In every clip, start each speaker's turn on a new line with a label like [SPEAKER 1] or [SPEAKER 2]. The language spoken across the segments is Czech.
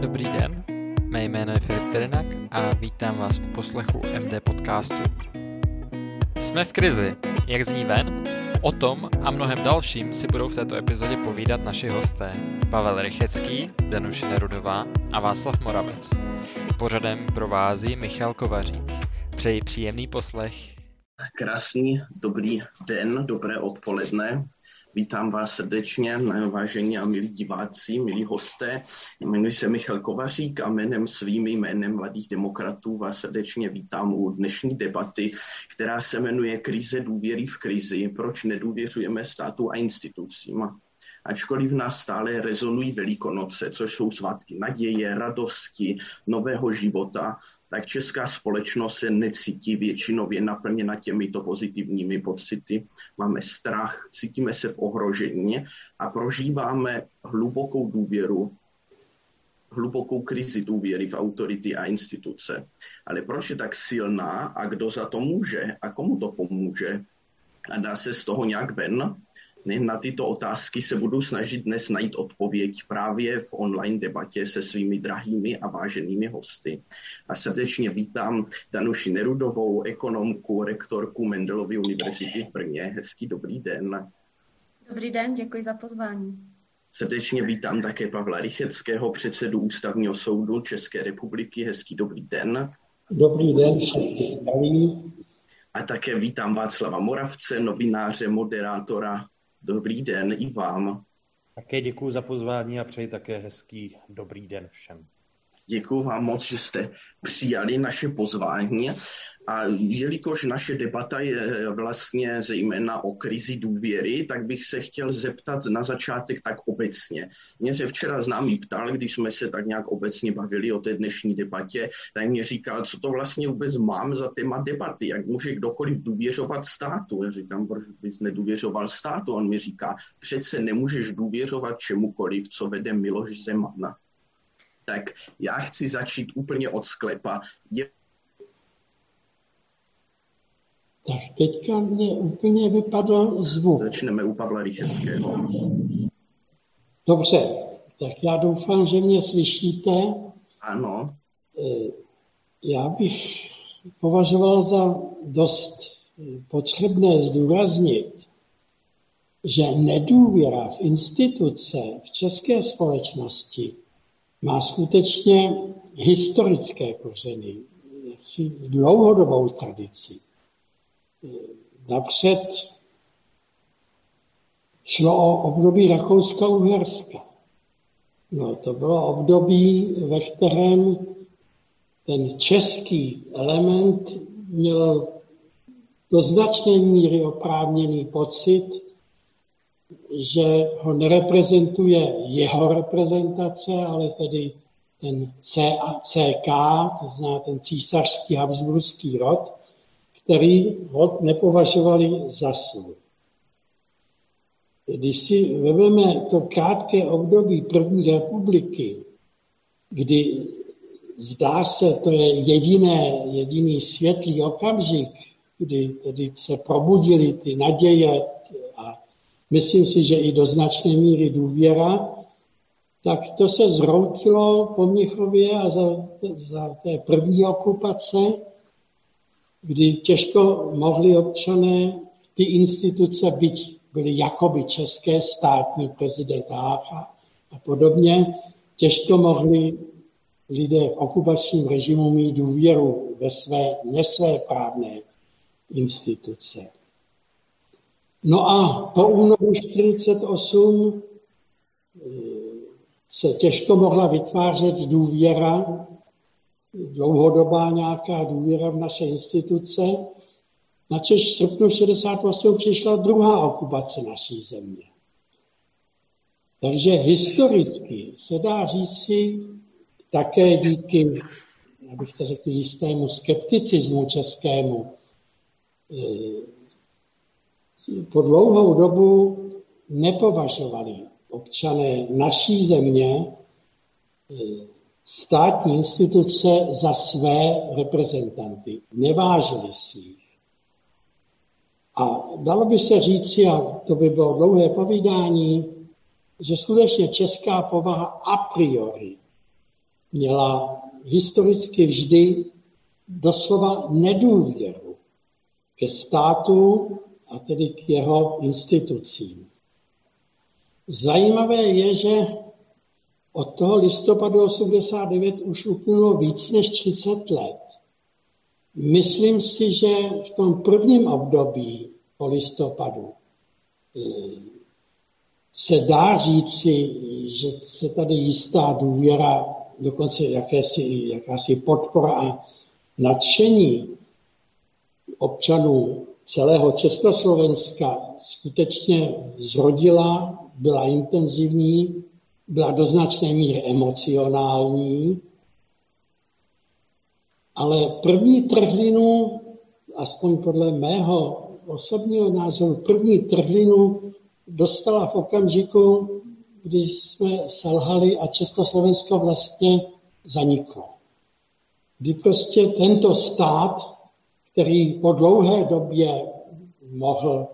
[SPEAKER 1] Dobrý den, mé jméno je Filip Terenak a vítám vás u poslechu MD podcastu. Jsme v krizi, jak zní ven? O tom a mnohem dalším si budou v této epizodě povídat naši hosté Pavel Rychecký, Danuše Nerudová a Václav Moravec. Pořadem provází Michal Kovařík. Přeji příjemný poslech.
[SPEAKER 2] Krásný dobrý den, dobré odpoledne. Vítám vás srdečně, vážení a milí diváci, milí hosté. Jmenuji se Michal Kovařík a jménem svým jménem Mladých demokratů vás srdečně vítám u dnešní debaty, která se jmenuje Krize důvěry v krizi. Proč nedůvěřujeme státu a institucím? Ačkoliv v nás stále rezonují Velikonoce, což jsou svátky naděje, radosti, nového života, tak česká společnost se necítí většinově naplněna těmito pozitivními pocity. Máme strach, cítíme se v ohrožení a prožíváme hlubokou důvěru, hlubokou krizi důvěry v autority a instituce. Ale proč je tak silná a kdo za to může a komu to pomůže? A dá se z toho nějak ven? Na tyto otázky se budu snažit dnes najít odpověď právě v online debatě se svými drahými a váženými hosty. A srdečně vítám Danuši Nerudovou, ekonomku, rektorku Mendelovy univerzity v Brně. Hezký dobrý den.
[SPEAKER 3] Dobrý den, děkuji za pozvání.
[SPEAKER 2] Srdečně vítám také Pavla Rycheckého, předsedu Ústavního soudu České republiky. Hezký dobrý den.
[SPEAKER 4] Dobrý den, všichni zdraví.
[SPEAKER 2] A také vítám Václava Moravce, novináře, moderátora Dobrý den i vám.
[SPEAKER 5] Také děkuji za pozvání a přeji také hezký dobrý den všem.
[SPEAKER 2] Děkuji vám moc, že jste přijali naše pozvání. A jelikož naše debata je vlastně zejména o krizi důvěry, tak bych se chtěl zeptat na začátek tak obecně. Mě se včera známý ptal, když jsme se tak nějak obecně bavili o té dnešní debatě, tak mě říkal, co to vlastně vůbec mám za téma debaty, jak může kdokoliv důvěřovat státu. Já říkám, proč bys nedůvěřoval státu? On mi říká, přece nemůžeš důvěřovat čemukoliv, co vede Miloš Zeman. Tak já chci začít úplně od sklepa. Je
[SPEAKER 4] tak teďka mě úplně vypadl zvuk.
[SPEAKER 2] Začneme u Pavla Rycheckého.
[SPEAKER 4] Dobře, tak já doufám, že mě slyšíte.
[SPEAKER 2] Ano.
[SPEAKER 4] E, já bych považoval za dost potřebné zdůraznit, že nedůvěra v instituce v české společnosti má skutečně historické kořeny, dlouhodobou tradici. Napřed šlo o období Rakouska-Uherska. No, to bylo období, ve kterém ten český element měl do značné míry oprávněný pocit, že ho nereprezentuje jeho reprezentace, ale tedy ten CK, to znamená ten císařský habsburský rod, který rod nepovažovali za svůj. Když si vezmeme to krátké období první republiky, kdy zdá se, to je jediné, jediný světlý okamžik, kdy tedy se probudili ty naděje a myslím si, že i do značné míry důvěra, tak to se zroutilo po Mnichově a za, za té první okupace kdy těžko mohli občané ty instituce byť byly jakoby české státní prezident a podobně, těžko mohli lidé v okupačním režimu mít důvěru ve své nesvéprávné instituce. No a po únoru 1948 eh, se těžko mohla vytvářet důvěra dlouhodobá nějaká důvěra v naše instituce, načež v srpnu 68 přišla druhá okupace naší země. Takže historicky se dá říci také díky, abych to řekl, jistému skepticismu českému, eh, po dlouhou dobu nepovažovali občané naší země eh, státní instituce za své reprezentanty. Nevážili si jich. A dalo by se říci, a to by bylo dlouhé povídání, že skutečně česká povaha a priori měla historicky vždy doslova nedůvěru ke státu a tedy k jeho institucím. Zajímavé je, že od toho listopadu 89 už uplynulo víc než 30 let. Myslím si, že v tom prvním období po listopadu eh, se dá říci, že se tady jistá důvěra, dokonce jakési, jakási podpora a nadšení občanů celého Československa skutečně zrodila, byla intenzivní, byla do značné míry emocionální, ale první trhlinu, aspoň podle mého osobního názoru, první trhlinu dostala v okamžiku, kdy jsme selhali a Československo vlastně zaniklo. Kdy prostě tento stát, který po dlouhé době mohl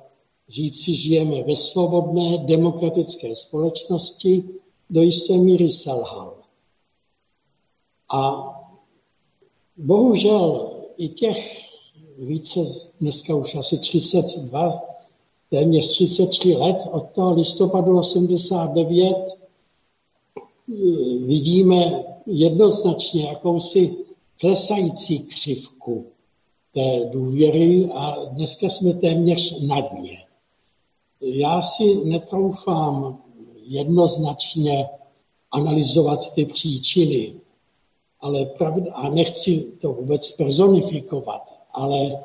[SPEAKER 4] říct si, žijeme ve svobodné demokratické společnosti, do jisté míry selhal. A bohužel i těch více, dneska už asi 32, téměř 33 let od toho listopadu 89 vidíme jednoznačně jakousi klesající křivku té důvěry a dneska jsme téměř na dně. Já si netroufám jednoznačně analyzovat ty příčiny, ale pravda, a nechci to vůbec personifikovat, ale e,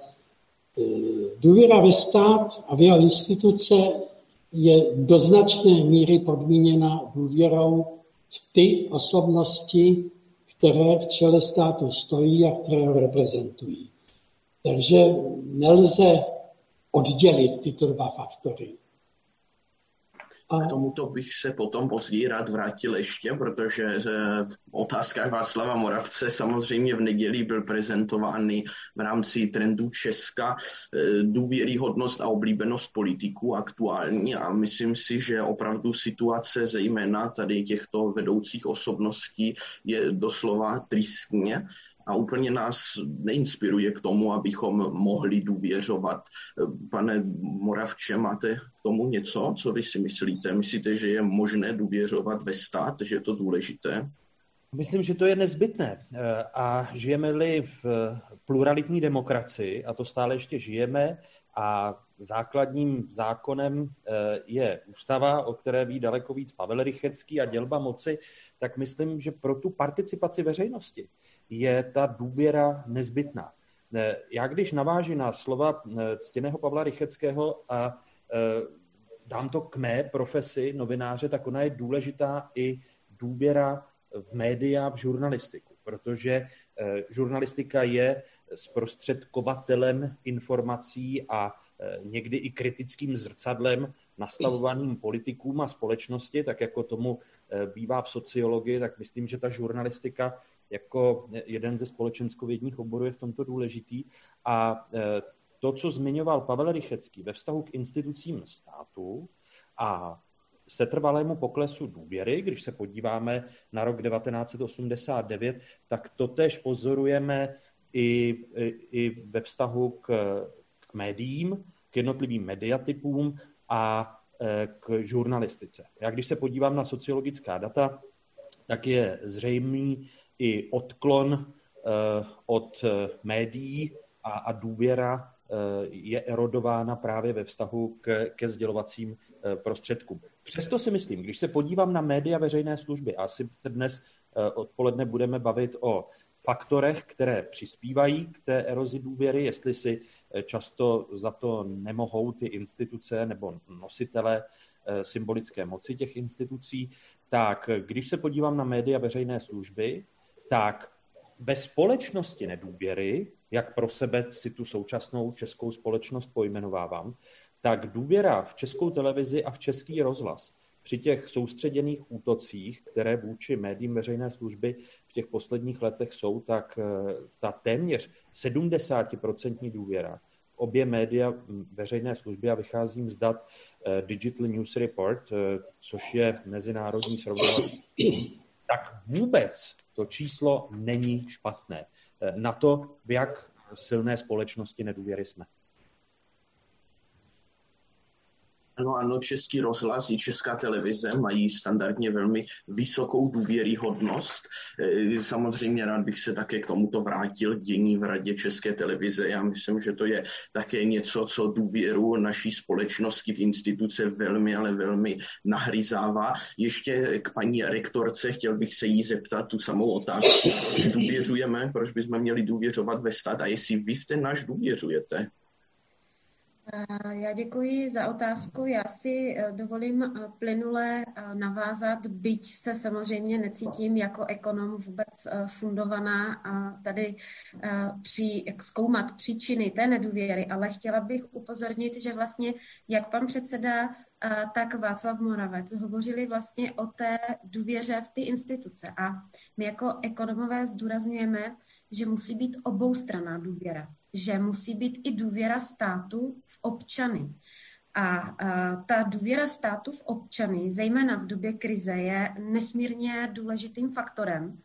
[SPEAKER 4] důvěra ve stát a v jeho instituce je do značné míry podmíněna důvěrou v ty osobnosti, které v čele státu stojí a které ho reprezentují. Takže nelze oddělit tyto dva faktory.
[SPEAKER 2] K tomuto bych se potom později rád vrátil ještě, protože eh, v otázkách Václava Moravce samozřejmě v neděli byl prezentovány v rámci trendů Česka eh, důvěryhodnost a oblíbenost politiků aktuální. A myslím si, že opravdu situace zejména tady těchto vedoucích osobností je doslova tristně a úplně nás neinspiruje k tomu, abychom mohli důvěřovat. Pane Moravče, máte k tomu něco, co vy si myslíte? Myslíte, že je možné důvěřovat ve stát, že je to důležité?
[SPEAKER 5] Myslím, že to je nezbytné. A žijeme-li v pluralitní demokracii, a to stále ještě žijeme, a základním zákonem je ústava, o které ví daleko víc Pavel Rychecký a dělba moci, tak myslím, že pro tu participaci veřejnosti je ta důvěra nezbytná. Já když navážu na slova ctěného Pavla Rycheckého a dám to k mé profesi novináře, tak ona je důležitá i důvěra v média, v žurnalistiku, protože žurnalistika je zprostředkovatelem informací a někdy i kritickým zrcadlem nastavovaným politikům a společnosti, tak jako tomu bývá v sociologii, tak myslím, že ta žurnalistika jako jeden ze společenskovědních oborů je v tomto důležitý. A e, to, co zmiňoval Pavel Rychecký ve vztahu k institucím státu a setrvalému poklesu důvěry, když se podíváme na rok 1989, tak to tež pozorujeme i, i, i ve vztahu k, k médiím, k jednotlivým mediatypům a e, k žurnalistice. Já když se podívám na sociologická data, tak je zřejmý i odklon eh, od eh, médií a, důvěra eh, je erodována právě ve vztahu k, ke sdělovacím prostředkům. Přesto si myslím, když se podívám na média veřejné služby, asi se dnes odpoledne budeme bavit o faktorech, které přispívají k té erozi důvěry, jestli si často za to nemohou ty instituce nebo nositele symbolické moci těch institucí, tak když se podívám na média veřejné služby, tak bez společnosti nedůvěry, jak pro sebe si tu současnou českou společnost pojmenovávám, tak důvěra v českou televizi a v český rozhlas při těch soustředěných útocích, které vůči médiím veřejné služby v těch posledních letech jsou, tak eh, ta téměř 70% důvěra v obě média veřejné služby, a vycházím z dat eh, Digital News Report, eh, což je mezinárodní srovnávací, tak vůbec To číslo není špatné. Na to, v jak silné společnosti nedůvěry jsme.
[SPEAKER 2] Ano, ano, Český rozhlas i Česká televize mají standardně velmi vysokou důvěryhodnost. E, samozřejmě rád bych se také k tomuto vrátil k dění v radě České televize. Já myslím, že to je také něco, co důvěru naší společnosti v instituce velmi, ale velmi nahryzává. Ještě k paní rektorce chtěl bych se jí zeptat tu samou otázku. Důvěřujeme, proč bychom měli důvěřovat ve stát a jestli vy v ten náš důvěřujete?
[SPEAKER 3] Já děkuji za otázku. Já si eh, dovolím eh, plynule eh, navázat, byť se samozřejmě necítím jako ekonom vůbec fundovaná a tady při, zkoumat příčiny té nedůvěry, ale chtěla bych upozornit, že vlastně jak pan předseda, tak Václav Moravec hovořili vlastně o té důvěře v ty instituce. A my jako ekonomové zdůrazňujeme, že musí být oboustranná důvěra že musí být i důvěra státu v občany. A, a ta důvěra státu v občany, zejména v době krize, je nesmírně důležitým faktorem.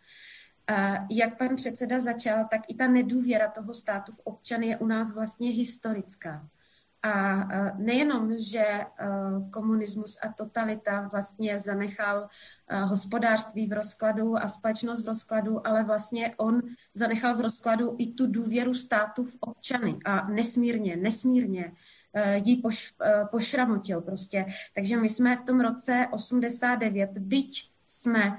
[SPEAKER 3] A jak pan předseda začal, tak i ta nedůvěra toho státu v občany je u nás vlastně historická. A nejenom, že komunismus a totalita vlastně zanechal hospodářství v rozkladu a společnost v rozkladu, ale vlastně on zanechal v rozkladu i tu důvěru státu v občany a nesmírně, nesmírně ji poš, pošramotil prostě. Takže my jsme v tom roce 89, byť jsme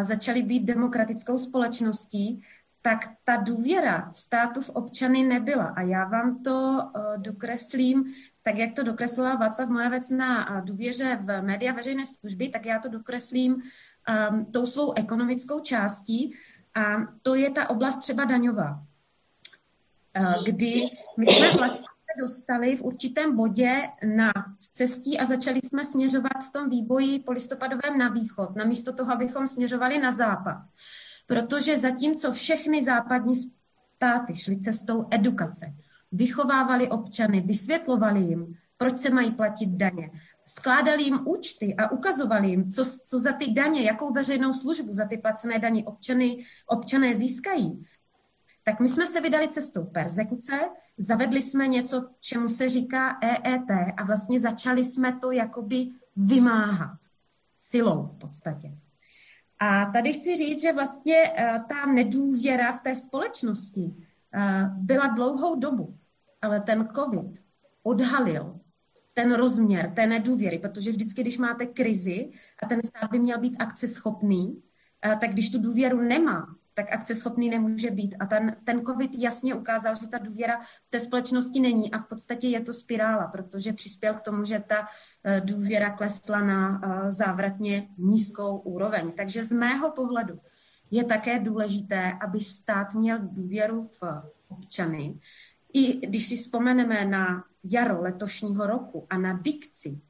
[SPEAKER 3] začali být demokratickou společností, tak ta důvěra státu v občany nebyla. A já vám to uh, dokreslím, tak jak to dokreslila Václav Moravec na uh, důvěře v média veřejné služby, tak já to dokreslím um, tou svou ekonomickou částí. A to je ta oblast třeba daňová, uh, kdy my jsme vlastně dostali v určitém bodě na cestí a začali jsme směřovat v tom výboji polistopadovém na východ, namísto toho, abychom směřovali na západ. Protože zatímco všechny západní státy šly cestou edukace, vychovávali občany, vysvětlovali jim, proč se mají platit daně, skládali jim účty a ukazovali jim, co, co za ty daně, jakou veřejnou službu za ty placené daně občany, občané získají, tak my jsme se vydali cestou persekuce, zavedli jsme něco, čemu se říká EET a vlastně začali jsme to jakoby vymáhat silou v podstatě. A tady chci říct, že vlastně eh, ta nedůvěra v té společnosti eh, byla dlouhou dobu, ale ten COVID odhalil ten rozměr té nedůvěry, protože vždycky, když máte krizi a ten stát by měl být akceschopný, eh, tak když tu důvěru nemá, tak akceschopný nemůže být. A ten, ten COVID jasně ukázal, že ta důvěra v té společnosti není a v podstatě je to spirála, protože přispěl k tomu, že ta eh, důvěra klesla na eh, závratně nízkou úroveň. Takže z mého pohledu je také důležité, aby stát měl důvěru v občany. I když si vzpomeneme na jaro letošního roku a na dikci,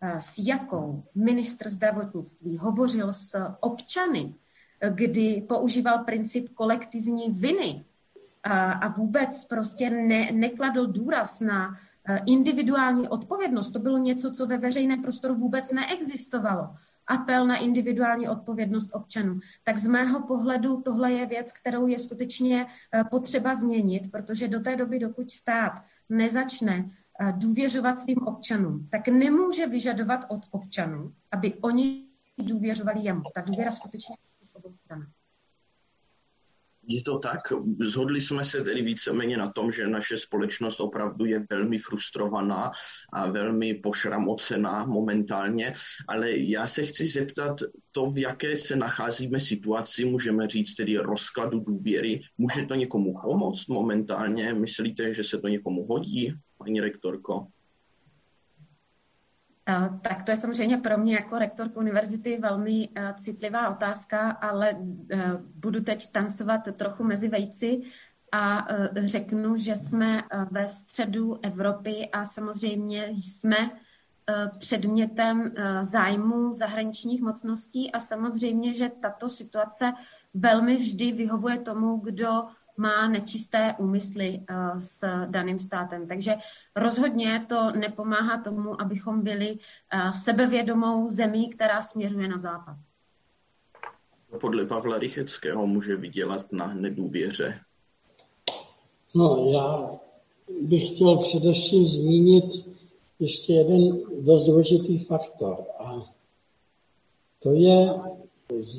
[SPEAKER 3] eh, s jakou ministr zdravotnictví hovořil s občany, kdy používal princip kolektivní viny a, a vůbec prostě ne, nekladl důraz na eh, individuální odpovědnost. To bylo něco, co ve veřejném prostoru vůbec neexistovalo. Apel na individuální odpovědnost občanů. Tak z mého pohledu tohle je věc, kterou je skutečně eh, potřeba změnit, protože do té doby, dokud stát nezačne eh, důvěřovat svým občanům, tak nemůže vyžadovat od občanů, aby oni důvěřovali jemu. Ta důvěra skutečně obou stranách.
[SPEAKER 2] Je to tak? Zhodli jsme se tedy víceméně na tom, že naše společnost opravdu je velmi frustrovaná a velmi pošramocená momentálně, ale já se chci zeptat to, v jaké se nacházíme situaci, můžeme říct tedy rozkladu důvěry. Může to někomu pomoct momentálně? Myslíte, že se to někomu hodí, paní rektorko?
[SPEAKER 3] Tak to je samozřejmě pro mě jako rektorku univerzity velmi eh, citlivá otázka, ale eh, budu teď tancovat trochu mezi vejci a eh, řeknu, že jsme ve středu Evropy a samozřejmě jsme předmětem zájmu zahraničních mocností a samozřejmě, že tato situace velmi vždy vyhovuje tomu, kdo má nečisté úmysly eh, s daným státem. Takže rozhodně to nepomáhá tomu, abychom byli eh, sebevědomou zemí, která směřuje na západ.
[SPEAKER 2] podle Pavla Rycheckého může vydělat na nedůvěře?
[SPEAKER 4] No, já bych chtěl především zmínit ještě jeden dost důležitý faktor. A to je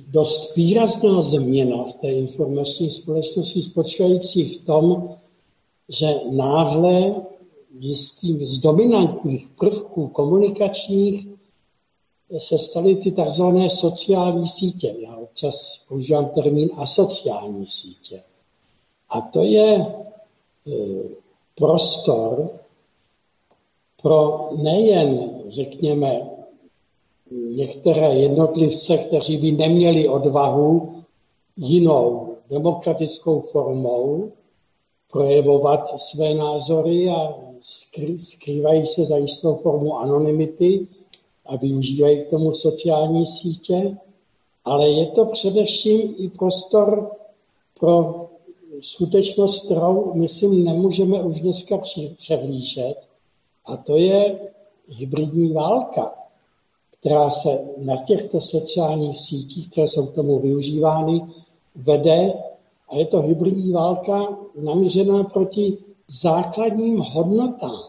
[SPEAKER 4] dost výrazná změna v té informační společnosti spočívající v tom, že náhle jistým z dominantních prvků komunikačních se staly ty tzv. sociální sítě. Já občas používám termín asociální sítě. A to je e, prostor pro nejen, řekněme, některé jednotlivce, kteří by neměli odvahu jinou demokratickou formou projevovat své názory a skrývají se za jistou formu anonymity a využívají k tomu sociální sítě, ale je to především i prostor pro skutečnost, kterou, myslím, nemůžeme už dneska přehlížet, a to je hybridní válka, která se na těchto sociálních sítích, které jsou k tomu využívány, vede a je to hybridní válka namířená proti základním hodnotám,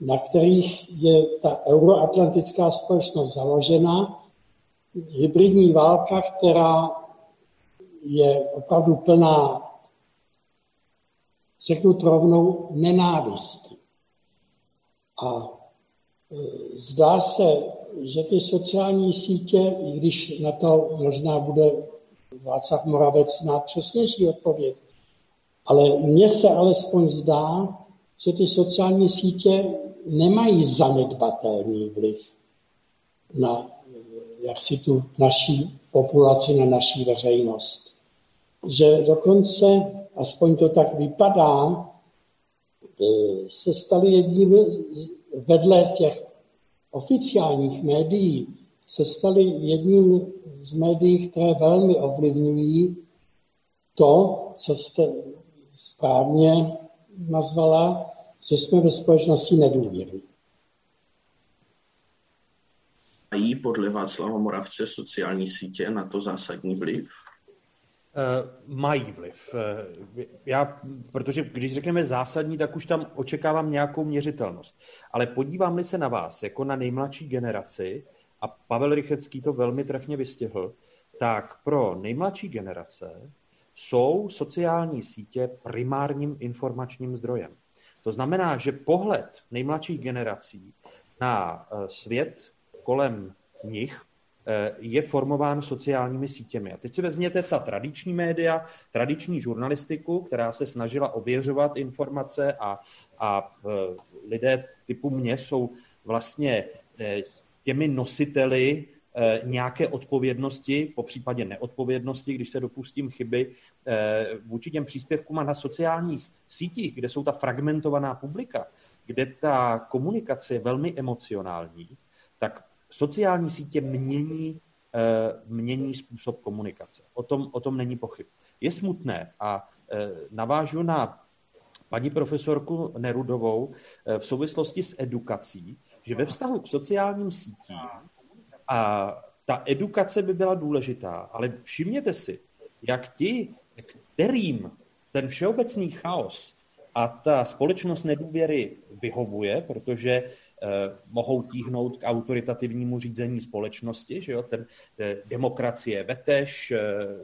[SPEAKER 4] na kterých je ta euroatlantická společnost založena. Hybridní válka, která je opravdu plná, řeknu to rovnou, nenávisti. A e, zdá se, že ty sociální sítě, i když na to možná bude Václav Moravec na přesnější odpověď, ale mně se alespoň zdá, že ty sociální sítě nemají zanedbatelný vliv na jak si tu naší populaci, na naší veřejnost. Že dokonce, aspoň to tak vypadá, e, se staly jedním vedle těch oficiálních médií, se staly jedním z médií, které velmi ovlivňují to, co jste správně nazvala, že jsme ve společnosti nedůvěry.
[SPEAKER 2] Mají podle Václava Moravce sociální sítě na to zásadní vliv?
[SPEAKER 5] Uh, mají vliv. Uh, já, protože když řekneme zásadní, tak už tam očekávám nějakou měřitelnost. Ale podívám-li se na vás, jako na nejmladší generaci, a Pavel Rychecký to velmi trefně vystihl, tak pro nejmladší generace jsou sociální sítě primárním informačním zdrojem. To znamená, že pohled nejmladších generací na eh, svět kolem nich eh, je formován sociálními sítěmi. A teď si vezměte ta tradiční média, tradiční žurnalistiku, která se snažila ověřovat informace a, a eh, lidé typu mě jsou vlastně těmi nositeli Eh, nějaké odpovědnosti, po případě neodpovědnosti, když se dopustím chyby eh, vůči těm příspěvkům a na sociálních sítích, kde jsou ta fragmentovaná publika, kde ta komunikace je velmi emocionální, tak sociální sítě mění, eh, mění způsob komunikace. O tom, o tom není pochyb. Je smutné a navážu na paní profesorku Nerudovou v souvislosti s edukací, že ve vztahu k sociálním sítím a ta edukace by byla důležitá, ale všimněte si, jak ti, kterým ten všeobecný chaos a ta společnost nedůvěry vyhovuje, protože eh, mohou tíhnout k autoritativnímu řízení společnosti, že jo? Ten, eh, demokracie vetež, eh,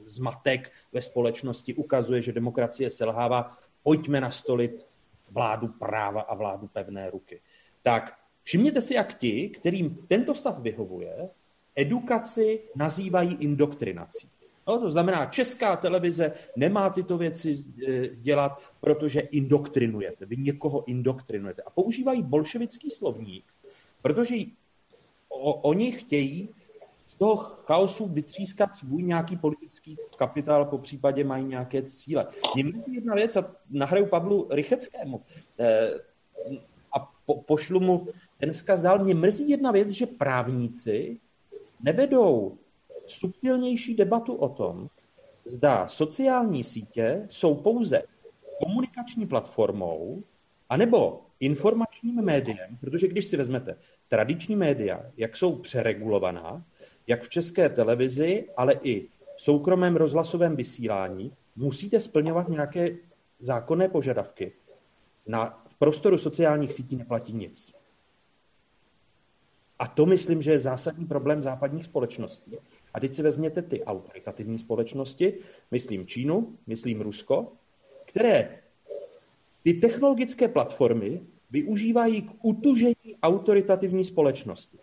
[SPEAKER 5] zmatek ve společnosti ukazuje, že demokracie selhává, pojďme nastolit vládu práva a vládu pevné ruky. Tak Všimněte si, jak ti, kterým tento stav vyhovuje, edukaci nazývají indoktrinací. No, to znamená, česká televize nemá tyto věci e, dělat, protože indoktrinujete. Vy někoho indoktrinujete. A používají bolševický slovník, protože o, oni chtějí z toho chaosu vytřískat svůj nějaký politický kapitál, po případě mají nějaké cíle. Mě mrzí jedna věc a nahraju Pavlu Rycheckému e, a po, pošlu mu ten vzkaz dál. Mě mrzí jedna věc, že právníci nevedou subtilnější debatu o tom, zda sociální sítě jsou pouze komunikační platformou anebo informačním médiem, protože když si vezmete tradiční média, jak jsou přeregulovaná, jak v české televizi, ale i soukromém rozhlasovém vysílání musíte splňovat nějaké zákonné požadavky. Na, v prostoru sociálních sítí neplatí nic. A to myslím, že je zásadní problém západních společností. A teď si vezměte ty autoritativní společnosti, myslím Čínu, myslím Rusko, které ty technologické platformy využívají k utužení autoritativní společnosti.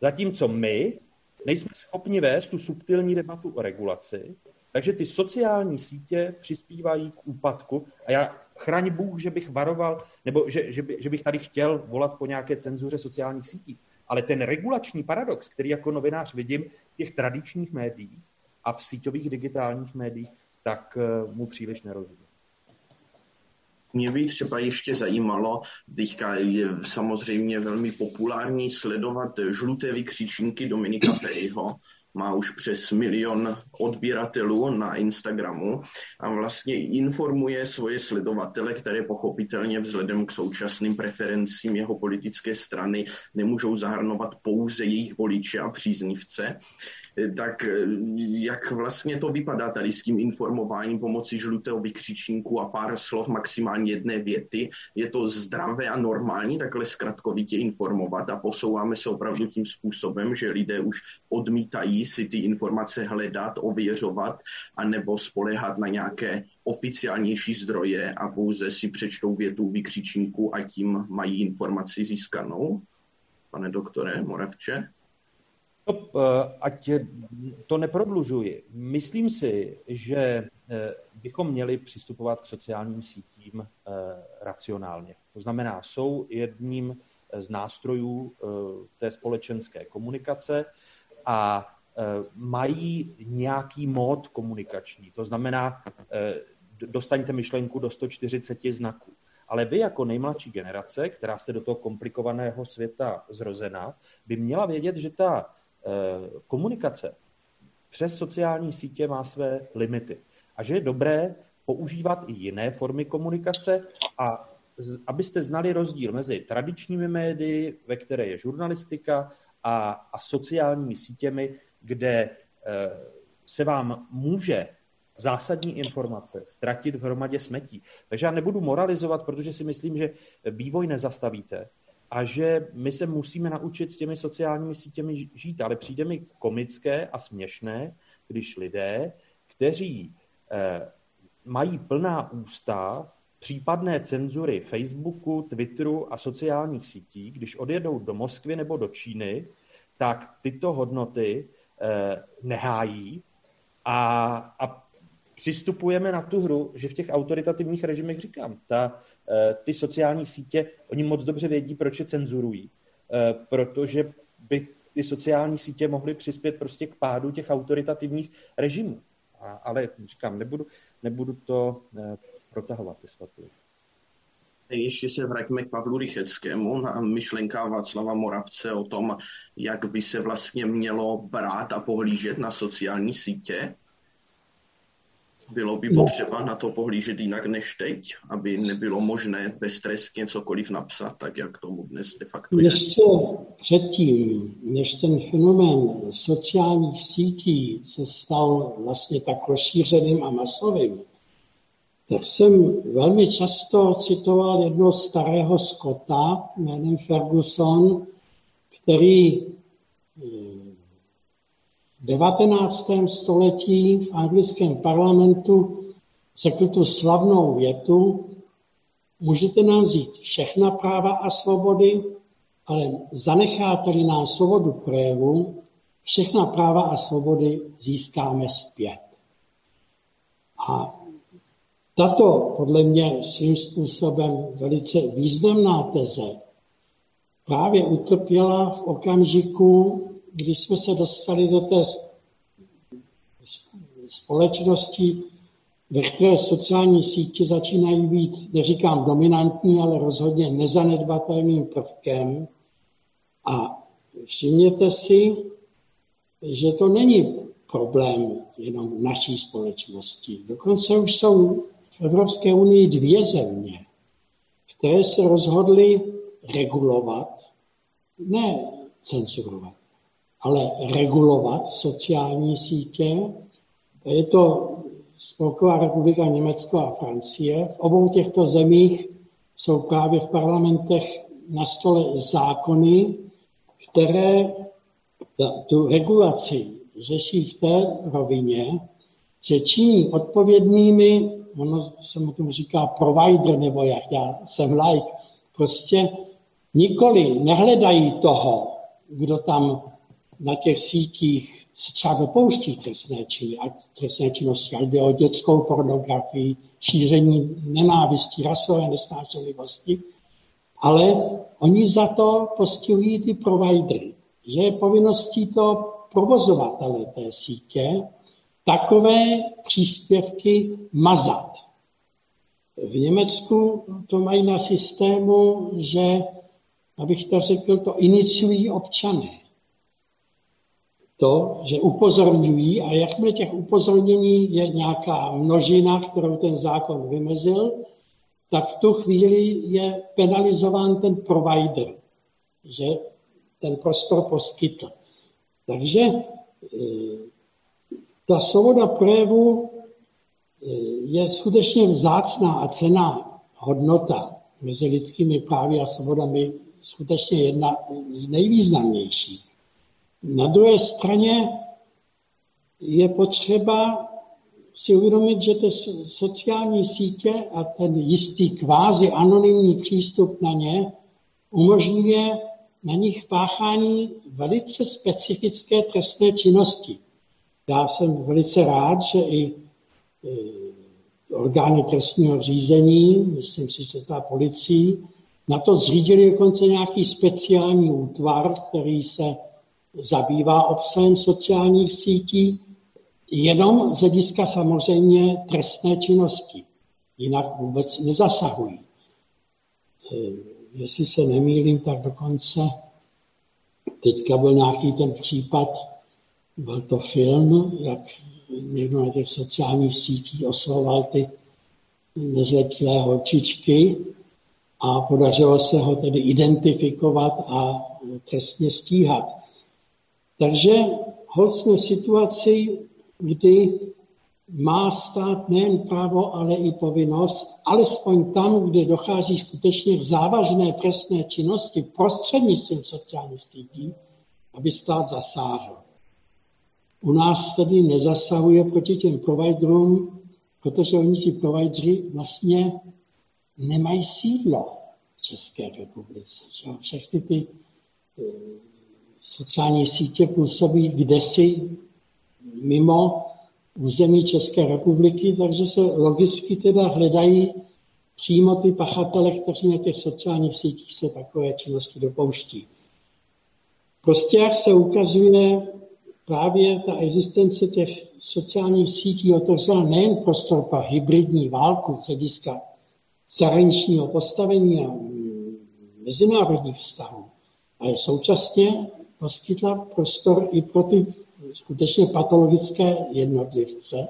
[SPEAKER 5] Zatímco my nejsme schopni vést tu subtilní debatu o regulaci, takže ty sociální sítě přispívají k úpadku a já chraň Bůh, že bych varoval, nebo že, že, by, že bych tady chtěl volat po nějaké cenzuře sociálních sítí. Ale ten regulační paradox, který jako novinář vidím těch tradičních médiích a v síťových digitálních médiích, tak eh, mu příliš nerozumím.
[SPEAKER 2] Mě by třeba ještě zajímalo, teďka je samozřejmě velmi populární sledovat žluté vykřičníky Dominika Ferryho, má už přes milion odběratelů na Instagramu a vlastně informuje svoje sledovatele, které pochopitelně vzhledem k současným preferencím jeho politické strany nemůžou zahrnovat pouze jejich voliče a příznivce. Tak jak vlastně to vypadá tady s tím informováním pomocí žlutého vykřičníku a pár slov, maximálně jedné věty? Je to zdravé a normální takhle zkratkovitě informovat a posouváme se opravdu tím způsobem, že lidé už odmítají si ty informace hledat, ověřovat, anebo spolehat na nějaké oficiálnější zdroje a pouze si přečtou větu vykřičníku a tím mají informaci získanou? Pane doktore Moravče?
[SPEAKER 5] No, ať to neprodlužuji. Myslím si, že eh, bychom měli přistupovat k sociálním sítím eh, racionálně. To znamená, jsou jedním z nástrojů té společenské komunikace a Eh, mají nějaký mód komunikační. To znamená, eh, dostaňte myšlenku do 140 znaků. Ale vy jako nejmladší generace, která jste do toho komplikovaného světa zrozena, by měla vědět, že ta eh, komunikace přes sociální sítě má své limity. A že je dobré používat i jiné formy komunikace a abyste znali rozdíl mezi tradičními médii, ve které je žurnalistika, a, a sociálními sítěmi, kde eh, se vám může zásadní informace ztratit v hromadě smetí. Takže já nebudu moralizovat, protože si myslím, že vývoj nezastavíte a že my se musíme naučit s těmi sociálními sítěmi žít. Ale přijde mi komické a směšné, když lidé, kteří eh, mají plná ústa případné cenzury Facebooku, Twitteru a sociálních sítí, když odjedou do Moskvy nebo do Číny, tak tyto hodnoty Eh, nehájí a, a přistupujeme na tu hru, že v těch autoritativních režimech říkám, ta, eh, ty sociální sítě, oni moc dobře vědí, proč je cenzurují, eh, protože by ty sociální sítě mohly přispět prostě k pádu těch autoritativních režimů. A, ale říkám, nebudu, nebudu to protahovat, ty svatý.
[SPEAKER 2] Ještě se vraťme k Pavlu Rycheckému na myšlenka Václava Moravce o tom, jak by se vlastně mělo brát a pohlížet na sociální sítě. Bylo by no. potřeba na to pohlížet jinak než teď, aby nebylo možné beztrestně cokoliv napsat, tak jak tomu dnes de facto je.
[SPEAKER 4] Ještě předtím, než ten fenomén sociálních sítí se stal vlastně tak rozšířeným a masovým, tak jsem velmi často citoval jednoho starého Scotta jménem Ferguson, který v 19. století v anglickém parlamentu řekl tu slavnou větu, můžete nám vzít všechna práva a svobody, ale zanecháte-li nám svobodu projevu, všechna práva a svobody získáme zpět. A tato podle mě svým způsobem velice významná teze právě utrpěla v okamžiku, kdy jsme se dostali do té společnosti, ve které sociální sítě začínají být, neříkám dominantní, ale rozhodně nezanedbatelným prvkem. A všimněte si, že to není problém jenom naší společnosti. Dokonce už jsou v Evropské unii dvě země, které se rozhodly regulovat, ne cenzurovat, ale regulovat sociální sítě Je to Spolková republika Německo a Francie. V obou těchto zemích jsou právě v parlamentech na stole zákony, které tu regulaci řeší v té rovině, že činí odpovědnými, ono se mu tomu říká provider, nebo jak já jsem like, prostě nikoli nehledají toho, kdo tam na těch sítích se třeba dopouští trestné, činy, a trestné činnosti, ať jde o dětskou pornografii, šíření nenávisti, rasové nesnášenlivosti, ale oni za to postihují ty providery, že je povinností to provozovatele té sítě takové příspěvky mazat. V Německu to mají na systému, že, abych to řekl, to iniciují občané. To, že upozorňují a jakmile těch upozornění je nějaká množina, kterou ten zákon vymezil, tak v tu chvíli je penalizován ten provider, že ten prostor poskytl. Takže e, ta svoboda projevu e, je skutečně vzácná a cená hodnota mezi lidskými právy a svobodami skutečně jedna z nejvýznamnějších. Na druhé straně je potřeba si uvědomit, že ty sociální sítě a ten jistý kvázi anonymní přístup na ně umožňuje na nich páchání velice specifické trestné činnosti. Já jsem velice rád, že i e, orgány trestního řízení, myslím si, že ta policii, na to zřídili dokonce nějaký speciální útvar, který se zabývá obsahem sociálních sítí, jenom z hlediska samozřejmě trestné činnosti. Jinak vůbec nezasahují. E, jestli se nemýlím, tak dokonce teďka byl nějaký ten případ, byl to film, jak někdo na těch sociálních sítích oslovoval ty nezletilé holčičky a podařilo se ho tedy identifikovat a trestně stíhat. Takže hol jsme v situaci, kdy má stát nejen právo, ale i povinnost, alespoň tam, kde dochází skutečně k závažné trestné činnosti prostřednictvím sociálních sítí, aby stát zasáhl. U nás tedy nezasahuje proti těm providerům, protože oni si provideri vlastně nemají sídlo v České republice. Všechny ty eh, sociální sítě působí kdesi mimo území České republiky, takže se logicky teda hledají přímo ty pachatele, kteří na těch sociálních sítích se takové činnosti dopouští. Prostě jak se ukazuje, právě ta existence těch sociálních sítí otevřela nejen prostor pro hybridní válku z hlediska zahraničního postavení a mezinárodních vztahů, ale současně poskytla prostor i pro ty skutečně patologické jednotlivce.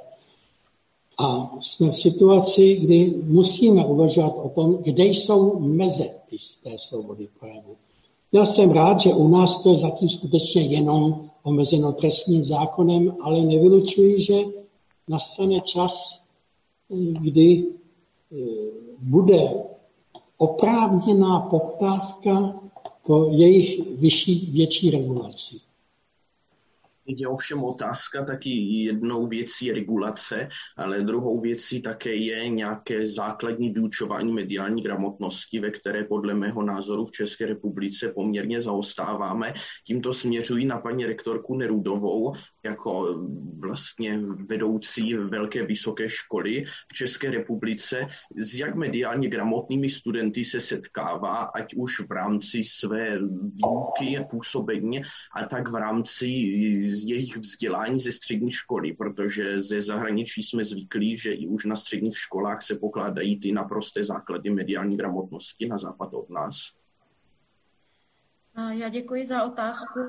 [SPEAKER 4] A jsme v situaci, kdy musíme uvažovat o tom, kde jsou meze té svobody projevu. Já jsem rád, že u nás to je zatím skutečně jenom omezeno trestním zákonem, ale nevylučuji, že nastane čas, kdy e, bude oprávněná poptávka po jejich vyšší, větší regulaci.
[SPEAKER 2] Je ovšem otázka taky jednou věcí regulace, ale druhou věcí také je nějaké základní vyučování mediální gramotnosti, ve které podle mého názoru v České republice poměrně zaostáváme. Tímto směřují na paní rektorku Nerudovou jako vlastně vedoucí velké vysoké školy v České republice, s jak mediálně gramotnými studenty se setkává, ať už v rámci své výuky, působení, a tak v rámci jejich vzdělání ze střední školy, protože ze zahraničí jsme zvyklí, že i už na středních školách se pokládají ty naprosté základy mediální gramotnosti na západ od nás.
[SPEAKER 3] Já děkuji za otázku.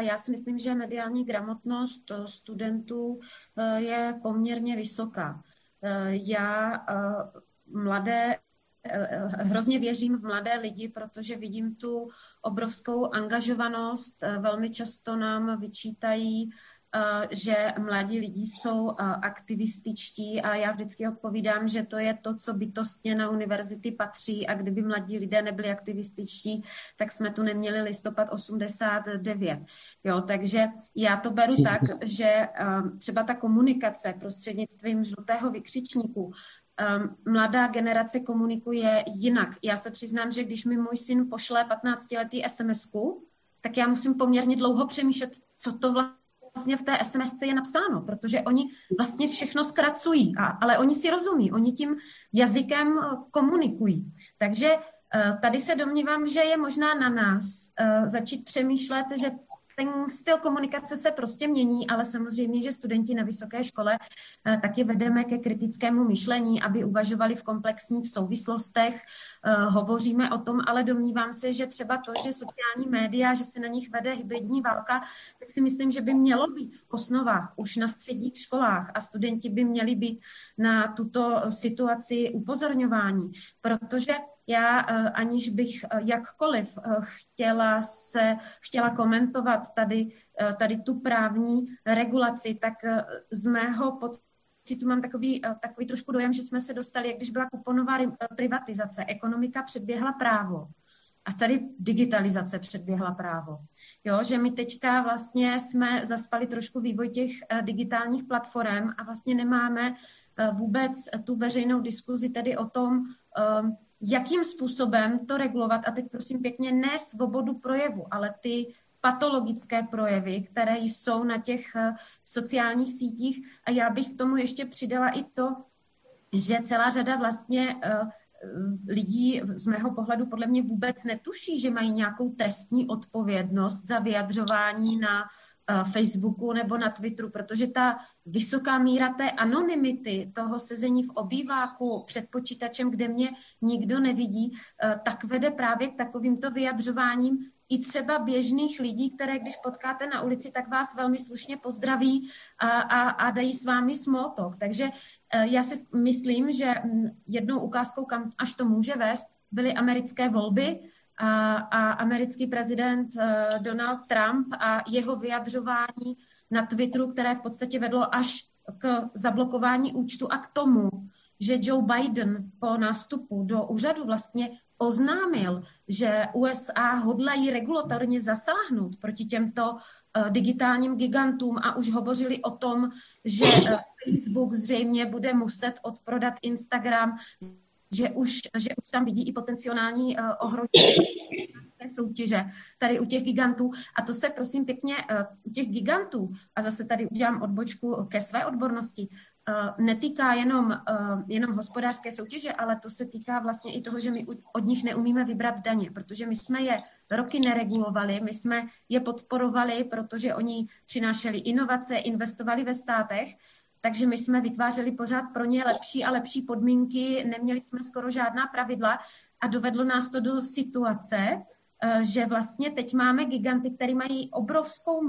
[SPEAKER 3] Já si myslím, že mediální gramotnost studentů eh, je poměrně vysoká. Eh, já eh, mladé hrozně věřím v mladé lidi, protože vidím tu obrovskou angažovanost. Velmi často nám vyčítají Eh, že mladí lidi jsou eh, aktivističtí a já vždycky odpovídám, že to je to, co bytostně na univerzity patří a kdyby mladí lidé nebyli aktivističtí, tak jsme tu neměli listopad 89. Jo, takže já to beru tak, že eh, třeba ta komunikace prostřednictvím žlutého vykřičníku mladá generace komunikuje jinak. Já se přiznám, že když mi můj syn pošle 15-letý sms tak já musím poměrně dlouho přemýšlet, co to vlastně vlastně v té SMS je napsáno, protože oni vlastně všechno zkracují, a, ale oni si rozumí, oni tím jazykem eh, komunikují. Takže eh, tady se domnívám, že je možná na nás eh, začít přemýšlet, že ten styl komunikace se prostě mění, ale samozřejmě, že studenti na vysoké škole eh, taky vedeme ke kritickému myšlení, aby uvažovali v komplexních souvislostech. Eh, hovoříme o tom, ale domnívám se, že třeba to, že sociální média, že se na nich vede hybridní válka, tak si myslím, že by mělo být v osnovách už na středních školách a studenti by měli být na tuto situaci upozorňování, protože já, eh, aniž bych eh, jakkoliv eh, chtěla se, chtěla komentovat tady, tady tu právní regulaci, tak z mého pocitu mám takový, takový trošku dojem, že jsme se dostali, jak když byla kuponová privatizace, ekonomika předběhla právo. A tady digitalizace předběhla právo. Jo, že my teďka vlastně jsme zaspali trošku vývoj těch digitálních platform a vlastně nemáme vůbec tu veřejnou diskuzi tedy o tom, jakým způsobem to regulovat. A teď prosím pěkně, ne svobodu projevu, ale ty patologické projevy, které jsou na těch eh, sociálních sítích. A já bych k tomu ještě přidala i to, že celá řada vlastně eh, lidí z mého pohledu podle mě vůbec netuší, že mají nějakou trestní odpovědnost za vyjadřování na Eh, Facebooku nebo na Twitteru, protože ta vysoká míra té anonymity, toho sezení v obýváku před počítačem, kde mě nikdo nevidí, eh, tak vede právě k takovýmto vyjadřováním i třeba běžných lidí, které když potkáte na ulici, tak vás velmi slušně pozdraví a, a, a dají s vámi talk. Takže eh, já si myslím, že mm, jednou ukázkou, kam až to může vést, byly americké volby, a, a americký prezident uh, Donald Trump a jeho vyjadřování na Twitteru, které v podstatě vedlo až k zablokování účtu a k tomu, že Joe Biden po nástupu do úřadu vlastně oznámil, že USA hodlají regulatorně zasáhnout proti těmto uh, digitálním gigantům a už hovořili o tom, že uh, Facebook zřejmě bude muset odprodat Instagram, že už, že už tam vidí i potenciální uh, ohrožení soutěže tady u těch gigantů. A to se prosím pěkně uh, u těch gigantů, a zase tady udělám odbočku ke své odbornosti, uh, netýká jenom, uh, jenom hospodářské soutěže, ale to se týká vlastně i toho, že my od nich neumíme vybrat daně, protože my jsme je roky neregulovali, my jsme je podporovali, protože oni přinášeli inovace, investovali ve státech, takže my jsme vytvářeli pořád pro ně lepší a lepší podmínky, neměli jsme skoro žádná pravidla a dovedlo nás to do situace, eh, že vlastně teď máme giganty, které mají obrovskou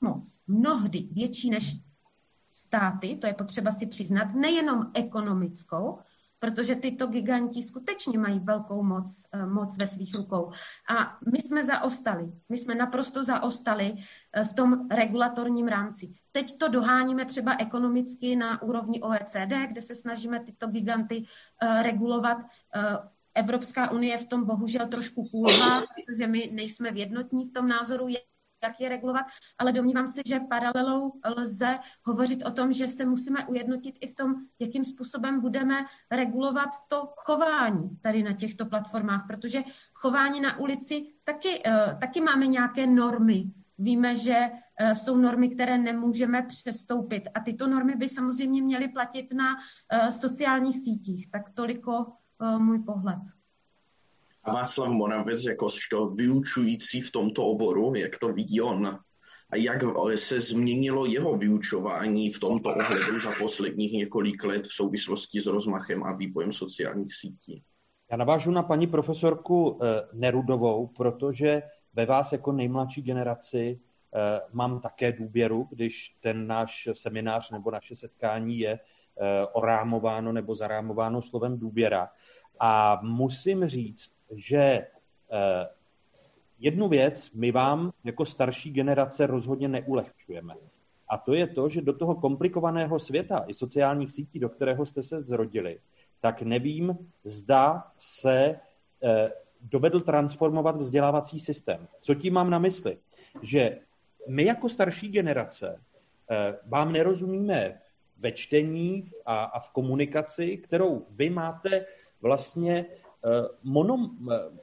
[SPEAKER 3] moc, mnohdy větší než státy, to je potřeba si přiznat, nejenom ekonomickou, protože tyto giganti skutečně mají velkou moc, eh, moc ve svých rukou. A my jsme zaostali, my jsme naprosto zaostali eh, v tom regulatorním rámci. Teď to doháníme třeba ekonomicky na úrovni OECD, kde se snažíme tyto giganty eh, regulovat. Evropská unie v tom bohužel trošku kulhá, protože my nejsme v jednotní v tom názoru, jak je regulovat, ale domnívám se, že paralelou lze hovořit o tom, že se musíme ujednotit i v tom, jakým způsobem budeme regulovat to chování tady na těchto platformách, protože chování na ulici taky, eh, taky máme nějaké normy, Víme, že eh, jsou normy, které nemůžeme přestoupit a tyto normy by samozřejmě měly platit na eh, sociálních sítích. Tak toliko můj pohled.
[SPEAKER 2] Václav Moravec jakožto vyučující v tomto oboru, jak to vidí on? A jak se změnilo jeho vyučování v tomto ohledu za posledních několik let v souvislosti s rozmachem a vývojem sociálních sítí?
[SPEAKER 5] Já navážu na paní profesorku eh, Nerudovou, protože ve vás jako nejmladší generaci eh, mám také důvěru, když ten náš seminář nebo naše setkání je eh, orámováno nebo zarámováno slovem důvěra. A musím říct, že eh, jednu věc my vám jako starší generace rozhodně neulehčujeme. A to je to, že do toho komplikovaného světa i sociálních sítí, do kterého jste se zrodili, tak nevím, zda se eh, dovedl transformovat vzdělávací systém. Co tím mám na mysli? Že my jako starší generace eh, vám nerozumíme ve čtení a, a v komunikaci, kterou vy máte vlastně eh, mono,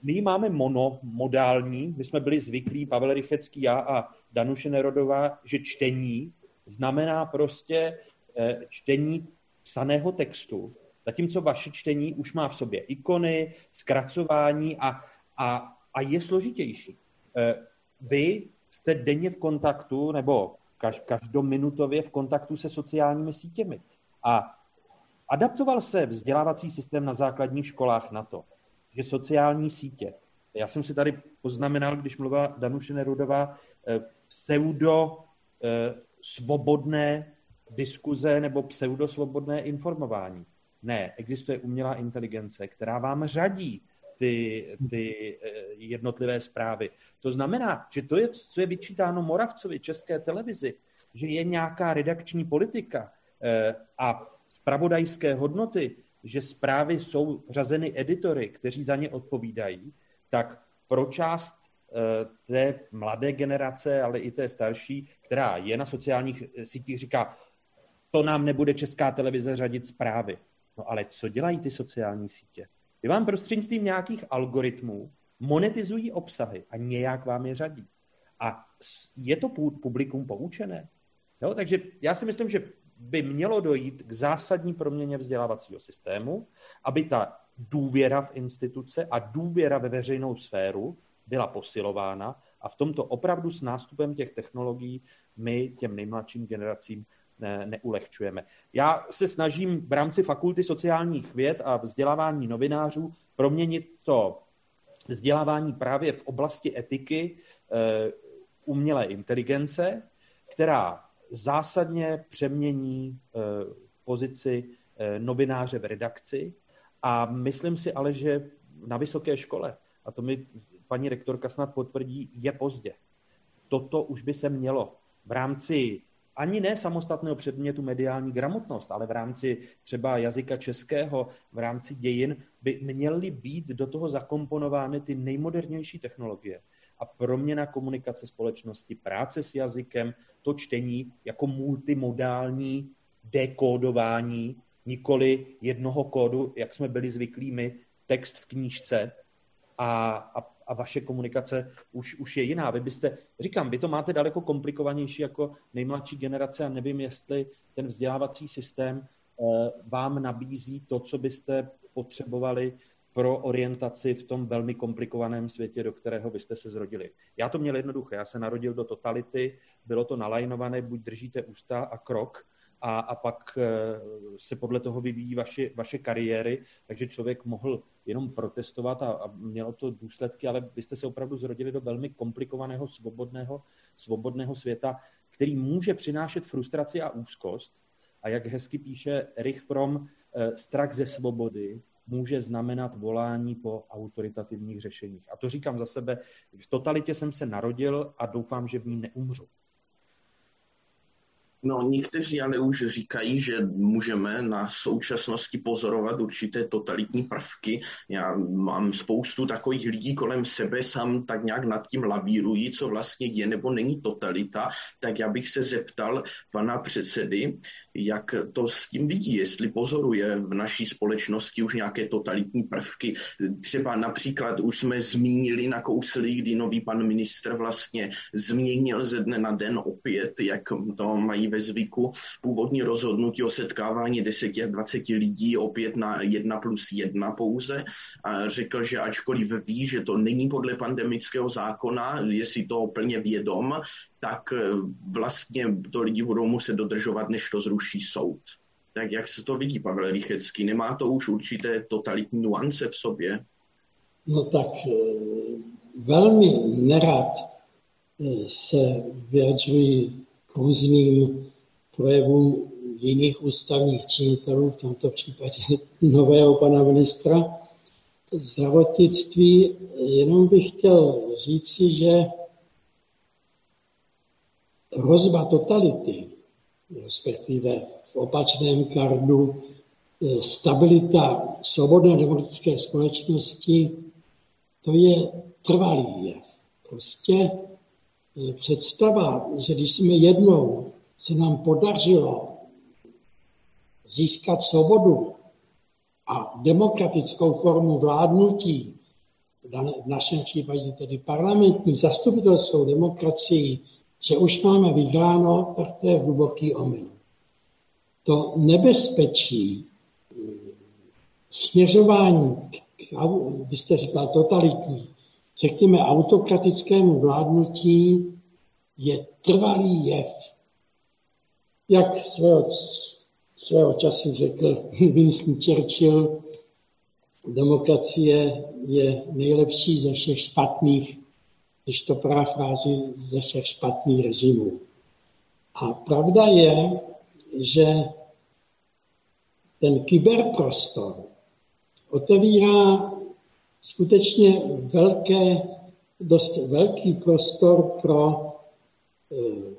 [SPEAKER 5] my máme monomodální, my jsme byli zvyklí, Pavel Rychecký, já a Danuše Nerodová, že čtení znamená prostě eh, čtení psaného textu, zatímco vaše čtení už má v sobě ikony, zkracování a, a, a je složitější. Eh, vy jste denně v kontaktu, nebo každominutově v kontaktu se sociálními sítěmi. A adaptoval se vzdělávací systém na základních školách na to, že sociální sítě, já jsem si tady poznamenal, když mluvila Danuše Nerudová, eh, pseudo svobodné diskuze nebo pseudosvobodné informování. Ne, existuje umělá inteligence, která vám řadí ty, ty eh, jednotlivé zprávy. To znamená, že to je, co je vyčítáno Moravcovi, České televizi, že je nějaká redakční politika eh, a spravodajské hodnoty, že zprávy jsou řazeny editory, kteří za ně odpovídají, tak pro část Eh, té mladé generace, ale i té starší, která je na sociálních eh, sítích, říká, to nám nebude česká televize řadit zprávy. No ale co dělají ty sociální sítě? Ty vám prostřednictvím nějakých algoritmů monetizují obsahy a nějak vám je řadí. A je to publikum poučené? Jo, takže já si myslím, že by mělo dojít k zásadní proměně vzdělávacího systému, aby ta důvěra v instituce a důvěra ve veřejnou sféru byla posilována a v tomto opravdu s nástupem těch technologií my těm nejmladším generacím ne, neulehčujeme. Já se snažím v rámci fakulty sociálních věd a vzdělávání novinářů proměnit to vzdělávání právě v oblasti etiky e, umělé inteligence, která zásadně přemění e, pozici e, novináře v redakci a myslím si ale, že na vysoké škole, a to mi paní rektorka snad potvrdí, je pozdě. Toto už by se mělo v rámci ani ne samostatného předmětu mediální gramotnost, ale v rámci třeba jazyka českého, v rámci dějin by měly být do toho zakomponovány ty nejmodernější technologie. A proměna komunikace společnosti, práce s jazykem, to čtení jako multimodální dekódování, nikoli jednoho kódu, jak jsme byli zvyklí my, text v knížce a, a a vaše komunikace už, už je jiná. Vy byste, říkám, vy to máte daleko komplikovanější jako nejmladší generace a nevím, jestli ten vzdělávací systém eh, vám nabízí to, co byste potřebovali pro orientaci v tom velmi komplikovaném světě, do kterého byste se zrodili. Já to měl jednoduché. Já se narodil do totality, bylo to nalajnované, buď držíte ústa a krok, a, a pak eh, se podle toho vyvíjí vaše, vaše kariéry, takže člověk mohl jenom protestovat a, a mělo to důsledky, ale vy jste se opravdu zrodili do velmi komplikovaného, svobodného, svobodného světa, který může přinášet frustraci a úzkost. A jak hezky píše Erich Fromm, eh, strach ze svobody může znamenat volání po autoritativních řešeních. A to říkám za sebe, v totalitě jsem se narodil a doufám, že v ní neumřu.
[SPEAKER 2] No, někteří ale už říkají, že můžeme na současnosti pozorovat určité totalitní prvky. Já mám spoustu takových lidí kolem sebe, sám tak nějak nad tím lavírují, co vlastně je nebo není totalita, tak já bych se zeptal pana předsedy, jak to s tím vidí, jestli pozoruje v naší společnosti už nějaké totalitní prvky. Třeba například už jsme zmínili na kousli, kdy nový pan ministr vlastně změnil ze dne na den opět, jak to mají ve zvyku, původní rozhodnutí o setkávání 10 a 20 lidí opět na 1 plus 1 pouze. A řekl, že ačkoliv ví, že to není podle pandemického zákona, je si to plně vědom, tak eh, vlastně to lidi budou muset dodržovat, než to zruší soud. Tak jak se to vidí, Pavel Rychecký? Nemá to už určité totalitní nuance v sobě?
[SPEAKER 4] No tak eh, velmi nerad eh, se vyjadřují k různým projevům jiných ústavních činitelů, v tomto případě nového pana ministra zdravotnictví. Jenom bych chtěl říci, že hrozba totality respektive v opačném kardu eh, stabilita svobodné demokratické společnosti, to je trvalý jev. Prostě eh, představa, že když jsme jednou se nám podařilo získat svobodu a demokratickou formu vládnutí, v našem případě tedy parlamentní zastupitelskou demokracii, že už máme vyhráno, tak to je hluboký omyl. To nebezpečí směřování, vy jste říkal totalitní, řekněme autokratickému vládnutí je trvalý jev. Jak svého, svého času řekl Winston Churchill, demokracie je nejlepší ze všech špatných, když to parafrázi, ze všech špatných režimů. A pravda je, že ten kyberprostor otevírá skutečně velké, dost velký prostor pro, eh,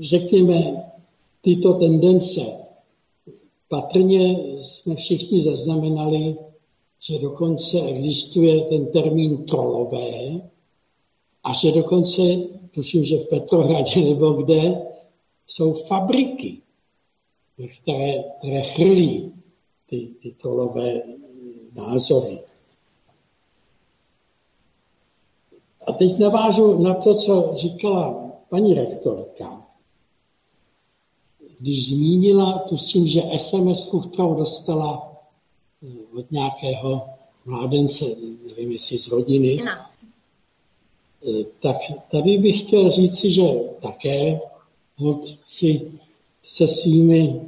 [SPEAKER 4] řekněme, tyto tendence. Patrně jsme všichni zaznamenali, že dokonce existuje ten termín trolové a že dokonce, tuším, že v Petrohradě nebo kde, jsou fabriky, které, které chrlí ty, ty trolové názory. A teď navážu na to, co říkala paní rektorka, když zmínila, tuším, že SMS, kterou dostala od nějakého mládence, nevím, jestli z rodiny, eh, tak tady bych chtěl říci, že také si se svými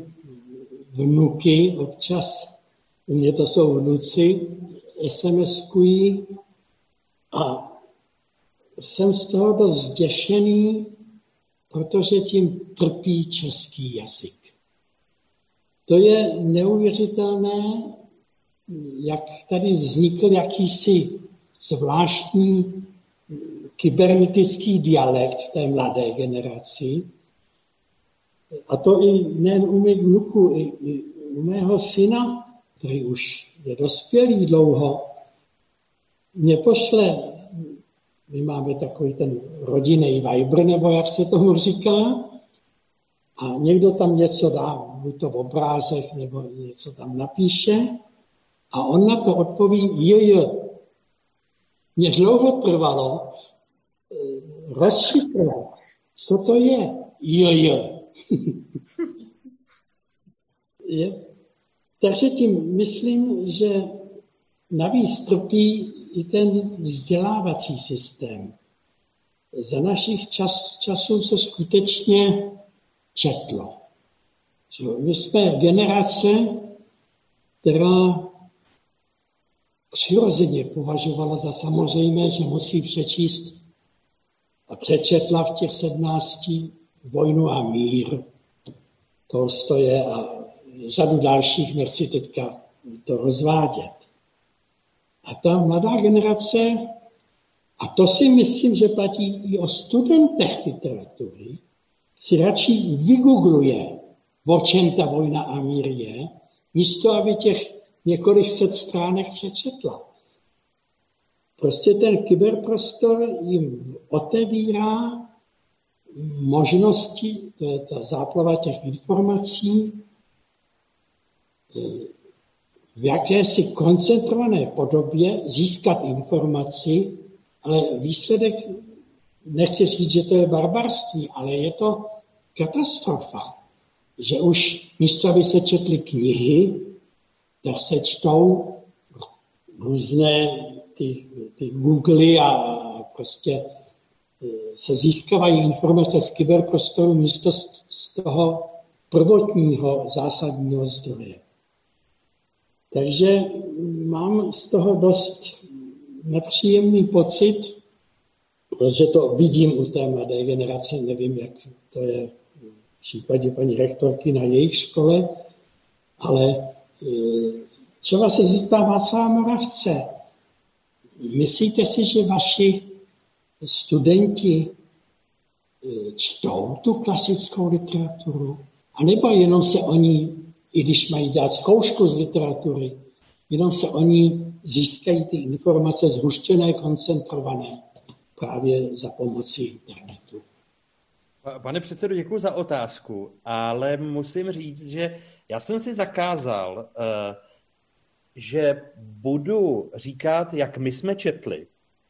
[SPEAKER 4] vnuky občas, u mě to jsou vnuci, SMS-kují a jsem z toho dost zděšený, protože tím trpí český jazyk. To je neuvěřitelné, jak tady vznikl jakýsi zvláštní kybernetický dialekt v té mladé generaci. A to i nejen u mých vnuků, i, i u mého syna, který už je dospělý dlouho, mě pošle my máme takový ten rodinný Viber, nebo jak se tomu říká, a někdo tam něco dá, buď to v obrázek, nebo něco tam napíše, a on na to odpoví je. Mně dlouho trvalo eh, rozšifrovat, co to je je. je. Takže tím myslím, že navíc trpí i ten vzdělávací systém. Za našich čas, časů se skutečně četlo. My jsme generace, která přirozeně považovala za samozřejmé, že musí přečíst a přečetla v těch sednácti vojnu a mír Tolstoje a řadu dalších, nechci teďka to rozvádět. A ta mladá generace, a to si myslím, že platí i o studentech literatury, si radši vygoogluje, o čem ta vojna a mír je, místo aby těch několik set stránek přečetla. Prostě ten kyberprostor jim otevírá možnosti, to je ta záplava těch informací, v jakési koncentrované podobě získat informaci, ale výsledek, nechci říct, že to je barbarství, ale je to katastrofa, že už místo, aby se četly knihy, tak se čtou různé ty, ty Google a prostě e, se získávají informace z kyberprostoru místo z toho prvotního zásadního zdroje. Takže mám z toho dost nepříjemný pocit, protože to vidím u té mladé generace, nevím, jak to je v případě paní rektorky na jejich škole, ale třeba se zeptá Václava Moravce, myslíte si, že vaši studenti čtou tu klasickou literaturu, anebo jenom se oni, i když mají dělat zkoušku z literatury, jenom se oni získají ty informace zhuštěné, koncentrované právě za pomocí internetu.
[SPEAKER 5] Pane předsedo, děkuji za otázku, ale musím říct, že já jsem si zakázal, eh, že budu říkat, jak my jsme četli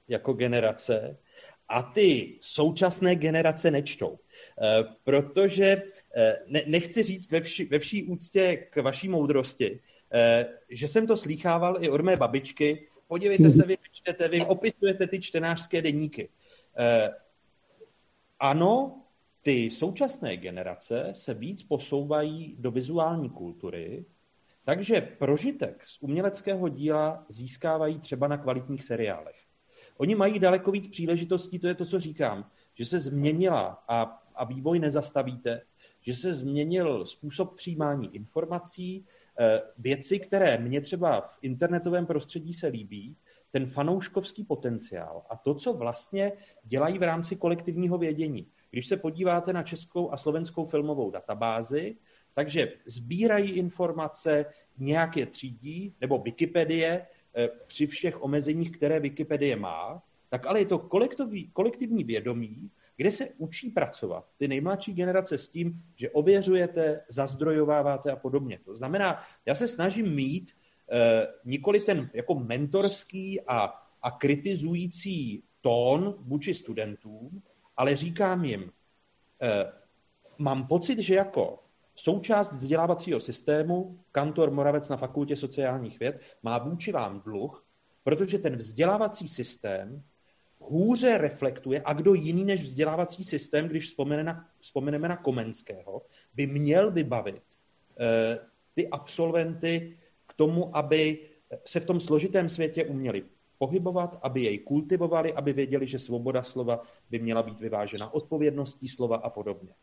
[SPEAKER 5] jako generace a ty současné generace nečtou. Eh, protože eh, nechci říct ve vší, ve vší úctě k vaší moudrosti, že jsem to slýchával i od mé babičky. Podívejte se, vy čtete, vy opisujete ty čtenářské deníky. Ano, ty současné generace se víc posouvají do vizuální kultury, takže prožitek z uměleckého díla získávají třeba na kvalitních seriálech. Oni mají daleko víc příležitostí, to je to, co říkám, že se změnila a, a vývoj nezastavíte, že se změnil způsob přijímání informací, eh, věci, které mě třeba v internetovém prostředí se líbí, ten fanouškovský potenciál a to, co vlastně dělají v rámci kolektivního vědění. Když se podíváte na českou a slovenskou filmovou databázi, takže sbírají informace, nějak je třídí, nebo Wikipedie eh, při všech omezeních, které Wikipedie má, tak ale je to kolektivní, vědomí, kde se učí pracovat ty nejmladší generace s tím, že ověřujete, zazdrojováváte a podobně. To znamená, já se snažím mít eh, nikoli ten jako mentorský a, a kritizující tón vůči studentům, ale říkám jim, eh, mám pocit, že jako součást vzdělávacího systému kantor Moravec na Fakultě sociálních věd má vůči vám dluh, protože ten vzdělávací systém hůře reflektuje, a kdo jiný než vzdělávací systém, když vzpomene na, vzpomeneme na Komenského, by měl vybavit eh, ty absolventy k tomu, aby se v tom složitém světě uměli pohybovat, aby jej kultivovali, aby věděli, že svoboda slova by měla být vyvážena odpovědností slova a podobně.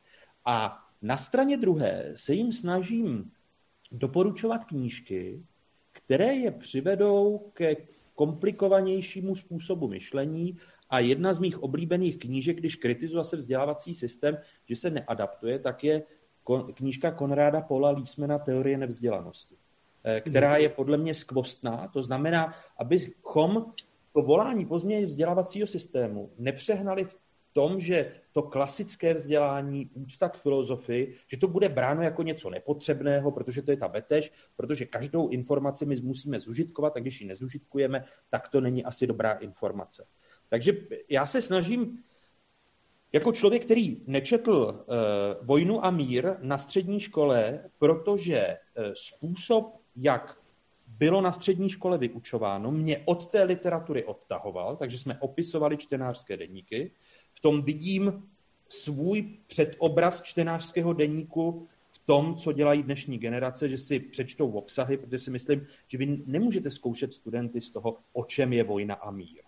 [SPEAKER 5] A na straně druhé se jim snažím doporučovat knížky, které je přivedou ke komplikovanějšímu způsobu myšlení a jedna z mých oblíbených knížek, když kritizuji se vzdělávací systém, že se neadaptuje, tak je knížka Konráda Pola Lísmena Teorie nevzdělanosti. Eh, která je podle mě skvostná. To znamená, abychom to volání po změně vzdělávacího systému nepřehnali v tom, že to klasické vzdělání, úcta k filozofii, že to bude bráno jako něco nepotřebného, protože to je ta betež, protože každou informaci my musíme zužitkovat a když ji nezužitkujeme, tak to není asi dobrá informace. Takže já se snažím jako člověk, který nečetl uh, Vojnu a mír na střední škole, protože uh, způsob jak bylo na střední škole vyučováno, mě od té literatury odtahoval, takže jsme opisovali čtenářské deníky. V tom vidím svůj předobraz čtenářského deníku v tom, co dělají dnešní generace, že si přečtou obsahy, protože si myslím, že vy nemůžete zkoušet studenty z toho, o čem je vojna a mír.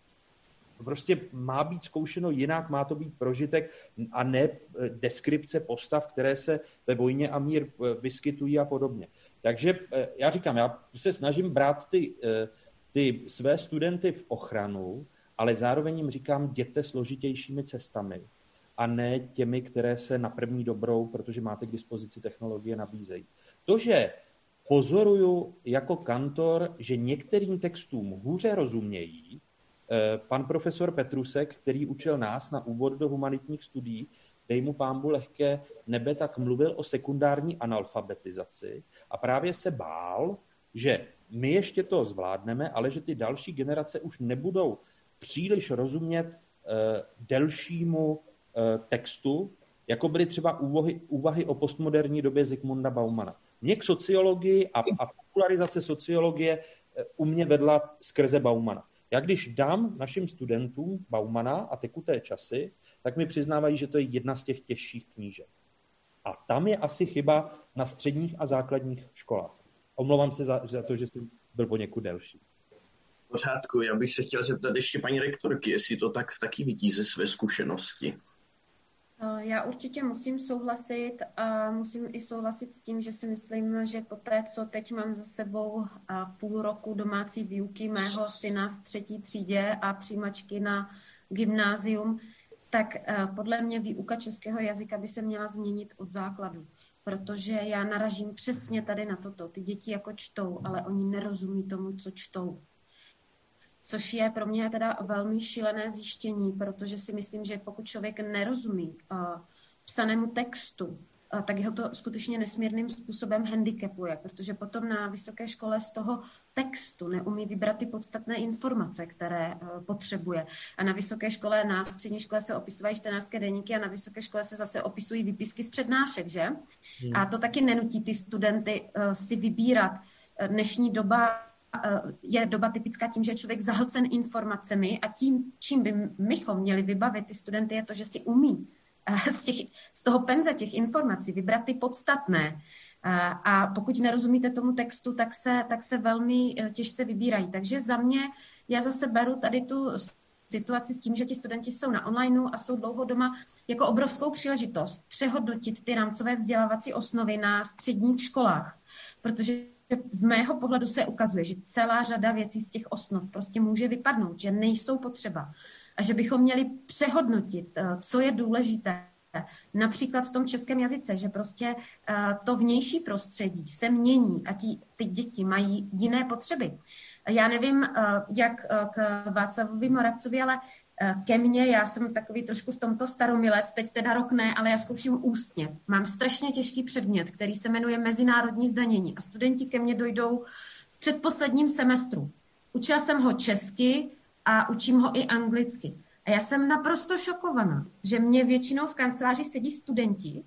[SPEAKER 5] To prostě má být zkoušeno jinak, má to být prožitek a ne eh, deskripce postav, které se ve vojně a mír eh, vyskytují a podobně. Takže eh, já říkám, já se snažím brát ty, ty své studenty v ochranu, ale zároveň jim říkám, jděte složitějšími cestami a ne těmi, které se na první dobrou, protože máte k dispozici technologie, nabízejí. To, že pozoruju jako kantor, že některým textům hůře rozumějí, pan profesor Petrusek, který učil nás na úvod do humanitních studií, dej mu pámbu lehké nebe, tak mluvil o sekundární analfabetizaci a právě se bál, že my ještě to zvládneme, ale že ty další generace už nebudou příliš rozumět uh, delšímu uh, textu, jako byly třeba úvahy, úvahy o postmoderní době Zygmunda Baumana. Mě k sociologii a, a popularizace sociologie u mě vedla skrze Baumana. Já když dám našim studentům Baumana a tekuté časy, tak mi přiznávají, že to je jedna z těch těžších knížek. A tam je asi chyba na středních a základních školách. Omlouvám se za, za to, že jsem byl poněkud delší.
[SPEAKER 2] Pořádku, já bych se chtěl zeptat ještě paní rektorky, jestli to tak taky vidí ze své zkušenosti.
[SPEAKER 3] Eh, já určitě musím souhlasit a musím i souhlasit s tím, že si myslím, že po té, co teď mám za sebou půl roku domácí výuky mého syna v třetí třídě a přijímačky na gymnázium, tak podle mě výuka českého jazyka by se měla změnit od základu protože já naražím přesně tady na toto. Ty děti jako čtou, ale oni nerozumí tomu, co čtou. Což je pro mě teda velmi šílené zjištění, protože si myslím, že pokud člověk nerozumí uh, psanému textu, tak ho to skutečně nesmírným způsobem handicapuje, protože potom na vysoké škole z toho textu neumí vybrat ty podstatné informace, které uh, potřebuje. A na vysoké škole, na střední škole se opisují čtenářské deníky a na vysoké škole se zase opisují výpisky z přednášek, že? Hmm. A to taky nenutí ty studenty si vybírat. Dnešní doba je doba typická tím, že je člověk zahlcen informacemi a tím, čím by mychom měli vybavit ty studenty, je to, že si umí z, těch, z toho penze těch informací vybrat ty podstatné. A pokud nerozumíte tomu textu, tak se, tak se velmi těžce vybírají. Takže za mě, já zase beru tady tu situaci s tím, že ti studenti jsou na onlineu a jsou dlouho doma jako obrovskou příležitost přehodnotit ty rámcové vzdělávací osnovy na středních školách. Protože z mého pohledu se ukazuje, že celá řada věcí z těch osnov prostě může vypadnout, že nejsou potřeba a že bychom měli přehodnotit, eh, co je důležité. Například v tom českém jazyce, že prostě eh, to vnější prostředí se mění a ti, ty děti mají jiné potřeby. Já nevím, eh, jak k Václavovi Moravcovi, ale ke mně, já jsem takový trošku v tomto staromilec, teď teda rok ne, ale já zkouším ústně. Mám strašně těžký předmět, který se jmenuje Mezinárodní zdanění a studenti ke mně dojdou v předposledním semestru. Učila jsem ho česky, a učím ho i anglicky. A já jsem naprosto šokovaná, že mě většinou v kanceláři sedí studenti,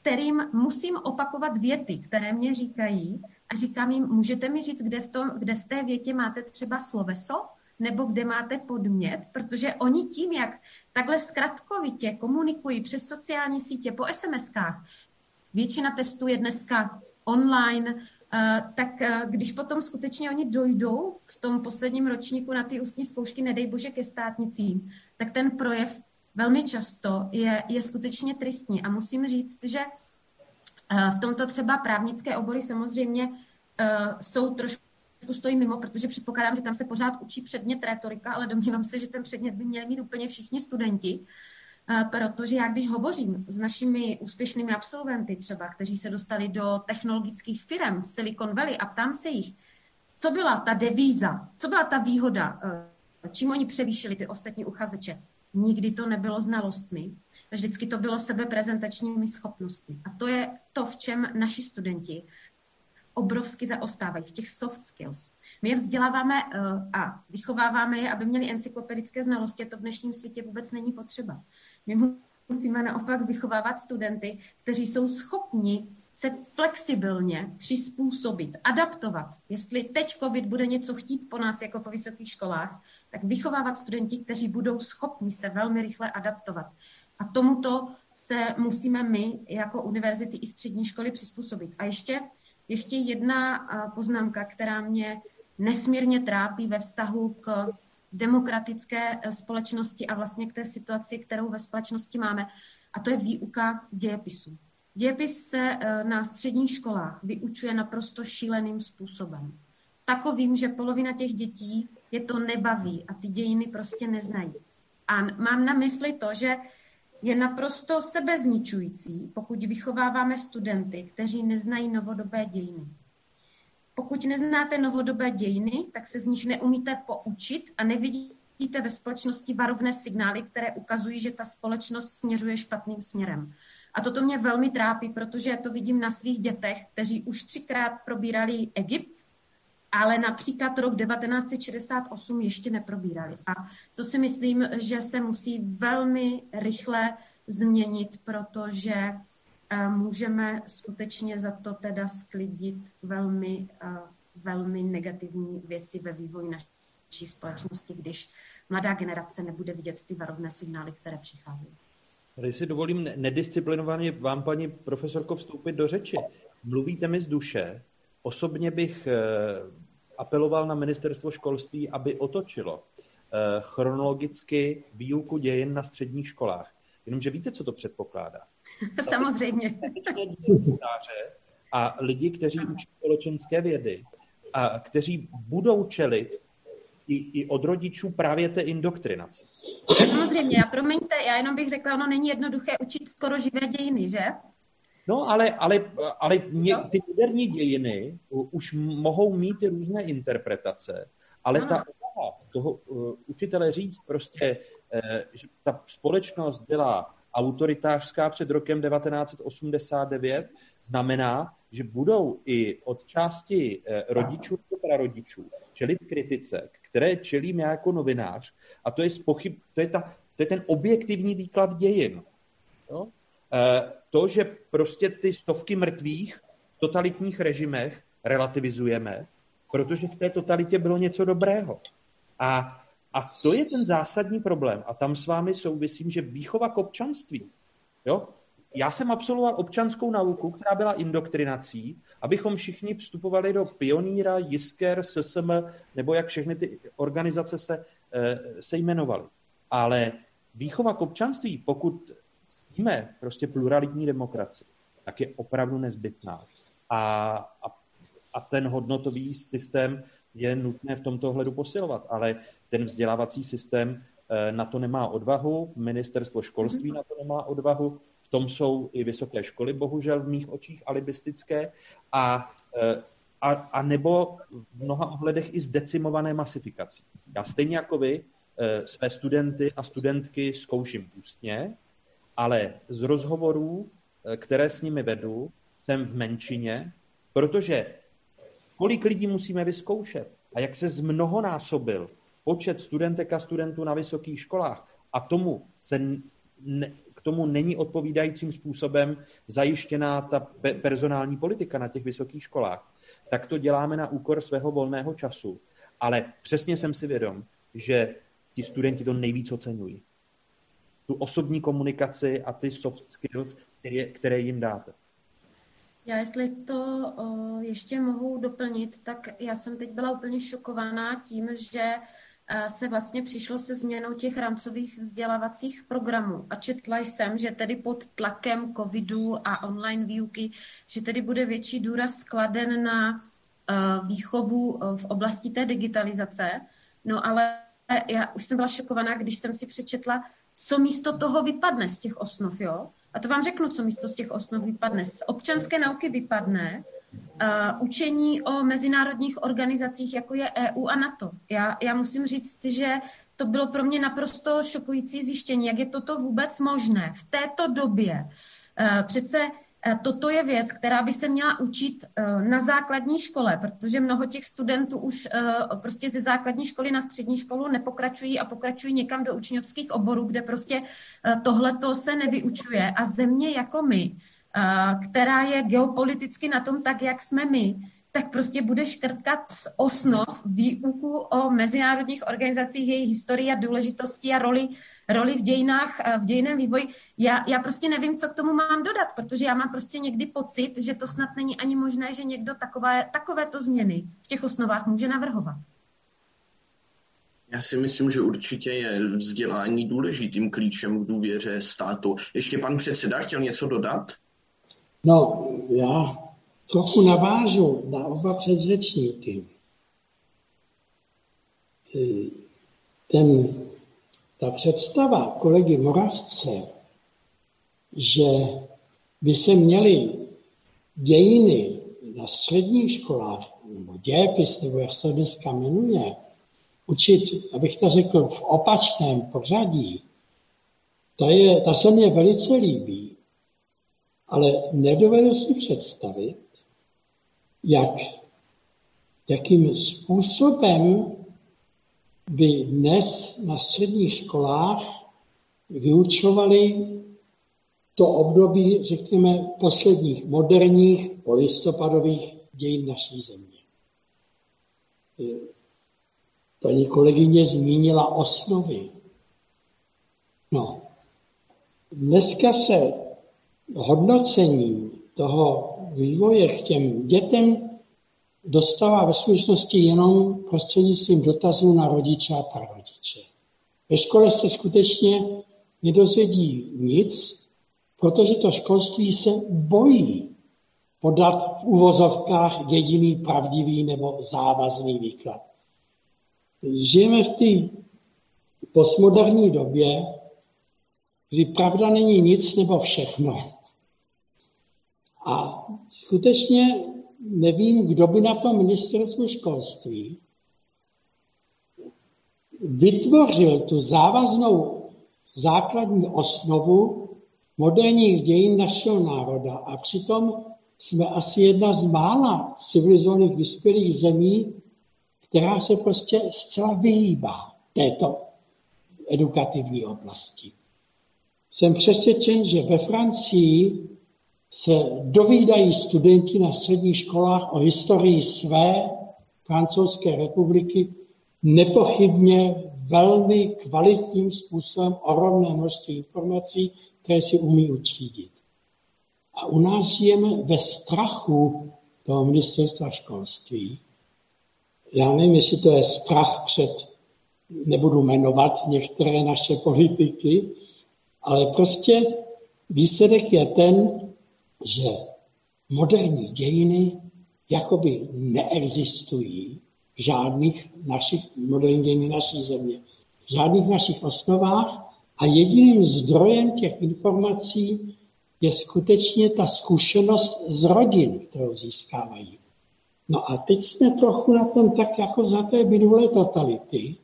[SPEAKER 3] kterým musím opakovat věty, které mě říkají a říkám jim, můžete mi říct, kde v, tom, kde v té větě máte třeba sloveso, nebo kde máte podmět, protože oni tím, jak takhle zkratkovitě komunikují přes sociální sítě, po SMS-kách, většina testů je dneska online, tak když potom skutečně oni dojdou v tom posledním ročníku na ty ústní zkoušky, nedej bože ke státnicím, tak ten projev velmi často je, je skutečně tristní. A musím říct, že v tomto třeba právnické obory samozřejmě jsou trošku stojí mimo, protože předpokládám, že tam se pořád učí předmět retorika, ale domnívám se, že ten předmět by měli mít úplně všichni studenti protože já když hovořím s našimi úspěšnými absolventy třeba, kteří se dostali do technologických firm v Silicon Valley a ptám se jich, co byla ta devíza, co byla ta výhoda, eh, čím oni převýšili ty ostatní uchazeče. Nikdy to nebylo znalostmi, vždycky to bylo sebeprezentačními schopnostmi. A to je to, v čem naši studenti obrovsky zaostávají v těch soft skills. My je vzděláváme eh, a vychováváme je, aby měli encyklopedické znalosti, to v dnešním světě vůbec není potřeba. My musíme naopak vychovávat studenty, kteří jsou schopni se flexibilně přizpůsobit, adaptovat. Jestli teď COVID bude něco chtít po nás jako po vysokých školách, tak vychovávat studenti, kteří budou schopni se velmi rychle adaptovat. A tomuto se musíme my jako univerzity i střední školy přizpůsobit. A ještě ještě jedna poznámka, která mě nesmírně trápí ve vztahu k demokratické e, společnosti a vlastně k té situaci, kterou ve společnosti máme, a to je výuka dějepisu. Dějepis se e, na středních školách vyučuje naprosto šíleným způsobem. Takovým, že polovina těch dětí je to nebaví a ty dějiny prostě neznají. A mám na mysli to, že je naprosto sebezničující, pokud vychováváme studenty, kteří neznají novodobé dějiny. Pokud neznáte novodobé dějiny, tak se z nich neumíte poučit a nevidíte ve společnosti varovné signály, které ukazují, že ta společnost směřuje špatným směrem. A toto mě velmi trápí, protože to vidím na svých dětech, kteří už třikrát probírali Egypt, ale například rok 1968 ještě neprobírali. A to si myslím, že se musí velmi rychle změnit, protože eh, můžeme skutečně za to teda sklidit velmi, eh, velmi negativní věci ve vývoji naší společnosti, když mladá generace nebude vidět ty varovné signály, které přicházejí.
[SPEAKER 5] Tady si dovolím nedisciplinovaně vám, paní profesorko, vstoupit do řeči. Mluvíte mi z duše, Osobně bych eh, apeloval na ministerstvo školství, aby otočilo eh, chronologicky výuku dějin na středních školách. Jenomže víte, co to předpokládá?
[SPEAKER 3] Samozřejmě.
[SPEAKER 5] A lidi, kteří učí společenské vědy a kteří budou čelit i, i od rodičů právě té indoktrinace.
[SPEAKER 3] Samozřejmě, já promiňte, já jenom bych řekla, ono není jednoduché učit skoro živé dějiny, že?
[SPEAKER 5] No, ale, ale, ale mě, ty moderní dějiny už mohou mít různé interpretace, ale ta obaha toho uh, učitele říct prostě, uh, že ta společnost byla autoritářská před rokem 1989, znamená, že budou i od části uh, rodičů nebo prarodičů čelit kritice, které čelím já jako novinář, a to je, spochyb, to je, ta, to je ten objektivní výklad dějin. Jo? Eh, to, že prostě ty stovky mrtvých v totalitních režimech relativizujeme, protože v té totalitě bylo něco dobrého. A, a to je ten zásadní problém. A tam s vámi souvisím, že výchova k občanství. Jo? Já jsem absolvoval občanskou nauku, která byla indoktrinací, abychom všichni vstupovali do pioníra, Jisker, SSM, nebo jak všechny ty organizace se, eh, se jmenovaly. Ale výchova k občanství, pokud ctíme prostě pluralitní demokracii, tak je opravdu nezbytná. A, a, a ten hodnotový systém je nutné v tomto ohledu posilovat, ale ten vzdělávací systém eh, na to nemá odvahu, ministerstvo školství na to nemá odvahu, v tom jsou i vysoké školy, bohužel v mých očích alibistické, a, eh, a, a nebo v mnoha ohledech i zdecimované masifikací. Já stejně jako vy eh, své studenty a studentky zkouším ústně, ale z rozhovorů, eh, které s nimi vedu, jsem v menšině, protože kolik lidí musíme vyzkoušet a jak se zmnohonásobil počet studentek a studentů na vysokých školách. A tomu se ne, k tomu není odpovídajícím způsobem zajištěná ta pe- personální politika na těch vysokých školách, tak to děláme na úkor svého volného času. Ale přesně jsem si vědom, že ti studenti to nejvíc oceňují tu osobní komunikaci a ty soft skills, které, které jim dáte.
[SPEAKER 3] Já jestli to o, ještě mohu doplnit, tak já jsem teď byla úplně šokovaná tím, že se vlastně přišlo se změnou těch rámcových vzdělávacích programů. A četla jsem, že tedy pod tlakem covidu a online výuky, že tedy bude větší důraz skladen na výchovu v oblasti té digitalizace. No ale já už jsem byla šokovaná, když jsem si přečetla co místo toho vypadne z těch osnov, jo? A to vám řeknu, co místo z těch osnov vypadne. Z občanské nauky vypadne uh, učení o mezinárodních organizacích, jako je EU a NATO. Já, já musím říct, že to bylo pro mě naprosto šokující zjištění, jak je toto vůbec možné v této době. Uh, přece toto je věc, která by se měla učit eh, na základní škole, protože mnoho těch studentů už eh, prostě ze základní školy na střední školu nepokračují a pokračují někam do učňovských oborů, kde prostě tohleto se nevyučuje. A země jako my, která je geopoliticky na tom tak, jak jsme my, tak prostě bude škrtkat z osnov výuku o mezinárodních organizacích, jejich historii a důležitosti a roli, roli v dějinách, v dějiném vývoji. Já, já prostě nevím, co k tomu mám dodat, protože já mám prostě někdy pocit, že to snad není ani možné, že někdo takové, takovéto změny v těch osnovách může navrhovat.
[SPEAKER 2] Já si myslím, že určitě je vzdělání důležitým klíčem k důvěře státu. Ještě pan předseda chtěl něco dodat?
[SPEAKER 4] No, já trochu navážu na oba předřečníky. Ten, ta představa kolegy Moravce, že by se měly dějiny na středních školách, nebo dějepis, nebo jak se dneska jmenuje, učit, abych to řekl, v opačném pořadí, ta, je, ta se mně velice líbí, ale nedovedu si představit, jak, jakým způsobem by dnes na středních školách vyučovali to období, řekněme, posledních moderních polistopadových dějin naší země. Paní kolegyně zmínila osnovy. No, dneska se hodnocení toho vývoje k těm dětem dostává ve skutečnosti jenom prostřednictvím dotazů na rodiče a prarodiče. Ve škole se skutečně nedozvědí nic, protože to školství se bojí podat v uvozovkách jediný pravdivý nebo závazný výklad. Žijeme v té postmoderní době, kdy pravda není nic nebo všechno. A skutečně nevím, kdo by na tom ministerstvu školství vytvořil tu závaznou základní osnovu moderních dějin našeho národa a přitom jsme asi jedna z mála civilizovaných vyspělých zemí, která se prostě zcela vyhýbá této edukativní oblasti. Jsem přesvědčen, že ve Francii se dovídají studenti na středních školách o historii své francouzské republiky nepochybně velmi kvalitním způsobem rovné množství informací, které si umí utřídit. A u nás žijeme ve strachu toho ministerstva školství. Já nevím, jestli to je strach před, nebudu jmenovat některé naše politiky, ale prostě výsledek je ten, že moderní dějiny jakoby neexistují v žádných našich moderních dějin naší země, v žádných našich osnovách a jediným zdrojem těch informací je skutečně ta zkušenost z rodin, kterou získávají. No a teď jsme trochu na tom tak jako za té minulé totality,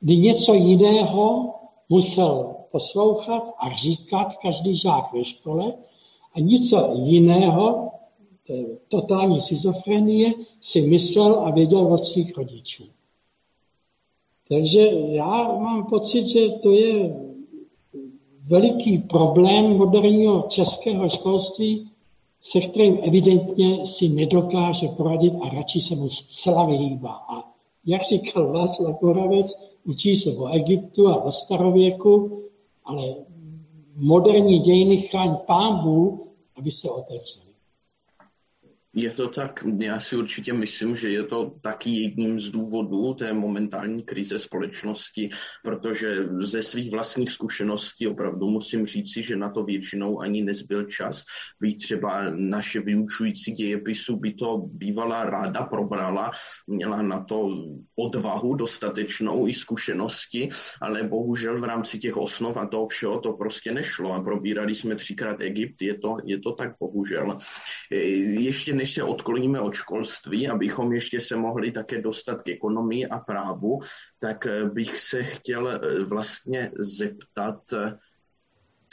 [SPEAKER 4] kdy něco jiného musel poslouchat a říkat každý žák ve škole a něco jiného, totální schizofrenie, si myslel a věděl od svých rodičů. Takže já mám pocit, že to je veliký problém moderního českého školství, se kterým evidentně si nedokáže poradit a radši se mu zcela vyhýbá. A jak říkal Václav Moravec, učí se o Egyptu a o starověku, ale moderní dějiny chráň pán Bůh, aby se otevřely.
[SPEAKER 2] Je to tak, já si určitě myslím, že je to taky jedním z důvodů té momentální krize společnosti, protože ze svých vlastních zkušeností opravdu musím říci, že na to většinou ani nezbyl čas. Byť třeba naše vyučující dějepisu by to bývala ráda probrala, měla na to odvahu dostatečnou i zkušenosti, ale bohužel v rámci těch osnov a toho všeho to prostě nešlo a probírali jsme třikrát Egypt, je to, je to tak bohužel. Ještě než se odkloníme od školství, abychom ještě se mohli také dostat k ekonomii a právu, tak eh, bych se chtěl eh, vlastně zeptat, eh,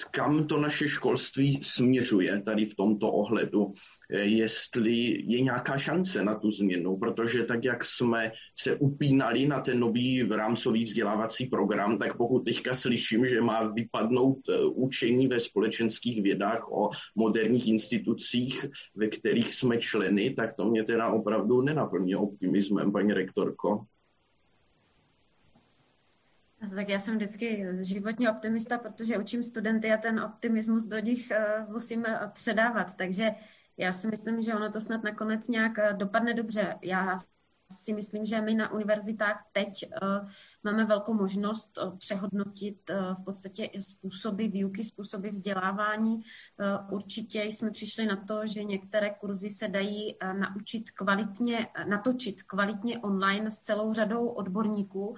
[SPEAKER 2] kam to naše školství směřuje tady v tomto ohledu, jestli je nějaká šance na tu změnu, protože tak, jak jsme se upínali na ten nový rámcový vzdělávací program, tak pokud teďka slyším, že má vypadnout eh, učení ve společenských vědách o moderních institucích, ve kterých jsme členy, tak to mě teda opravdu nenaplní optimismem, paní rektorko.
[SPEAKER 3] Tak já jsem vždycky životní optimista, protože učím studenty a ten optimismus do nich eh, musím eh, předávat. Takže já si myslím, že ono to snad nakonec nějak eh, dopadne dobře. Já si myslím, že my na univerzitách teď uh, máme velkou možnost uh, přehodnotit uh, v podstatě způsoby výuky, způsoby vzdělávání. Určitě jsme přišli na to, že některé kurzy se dají naučit kvalitně, natočit kvalitně online s celou řadou odborníků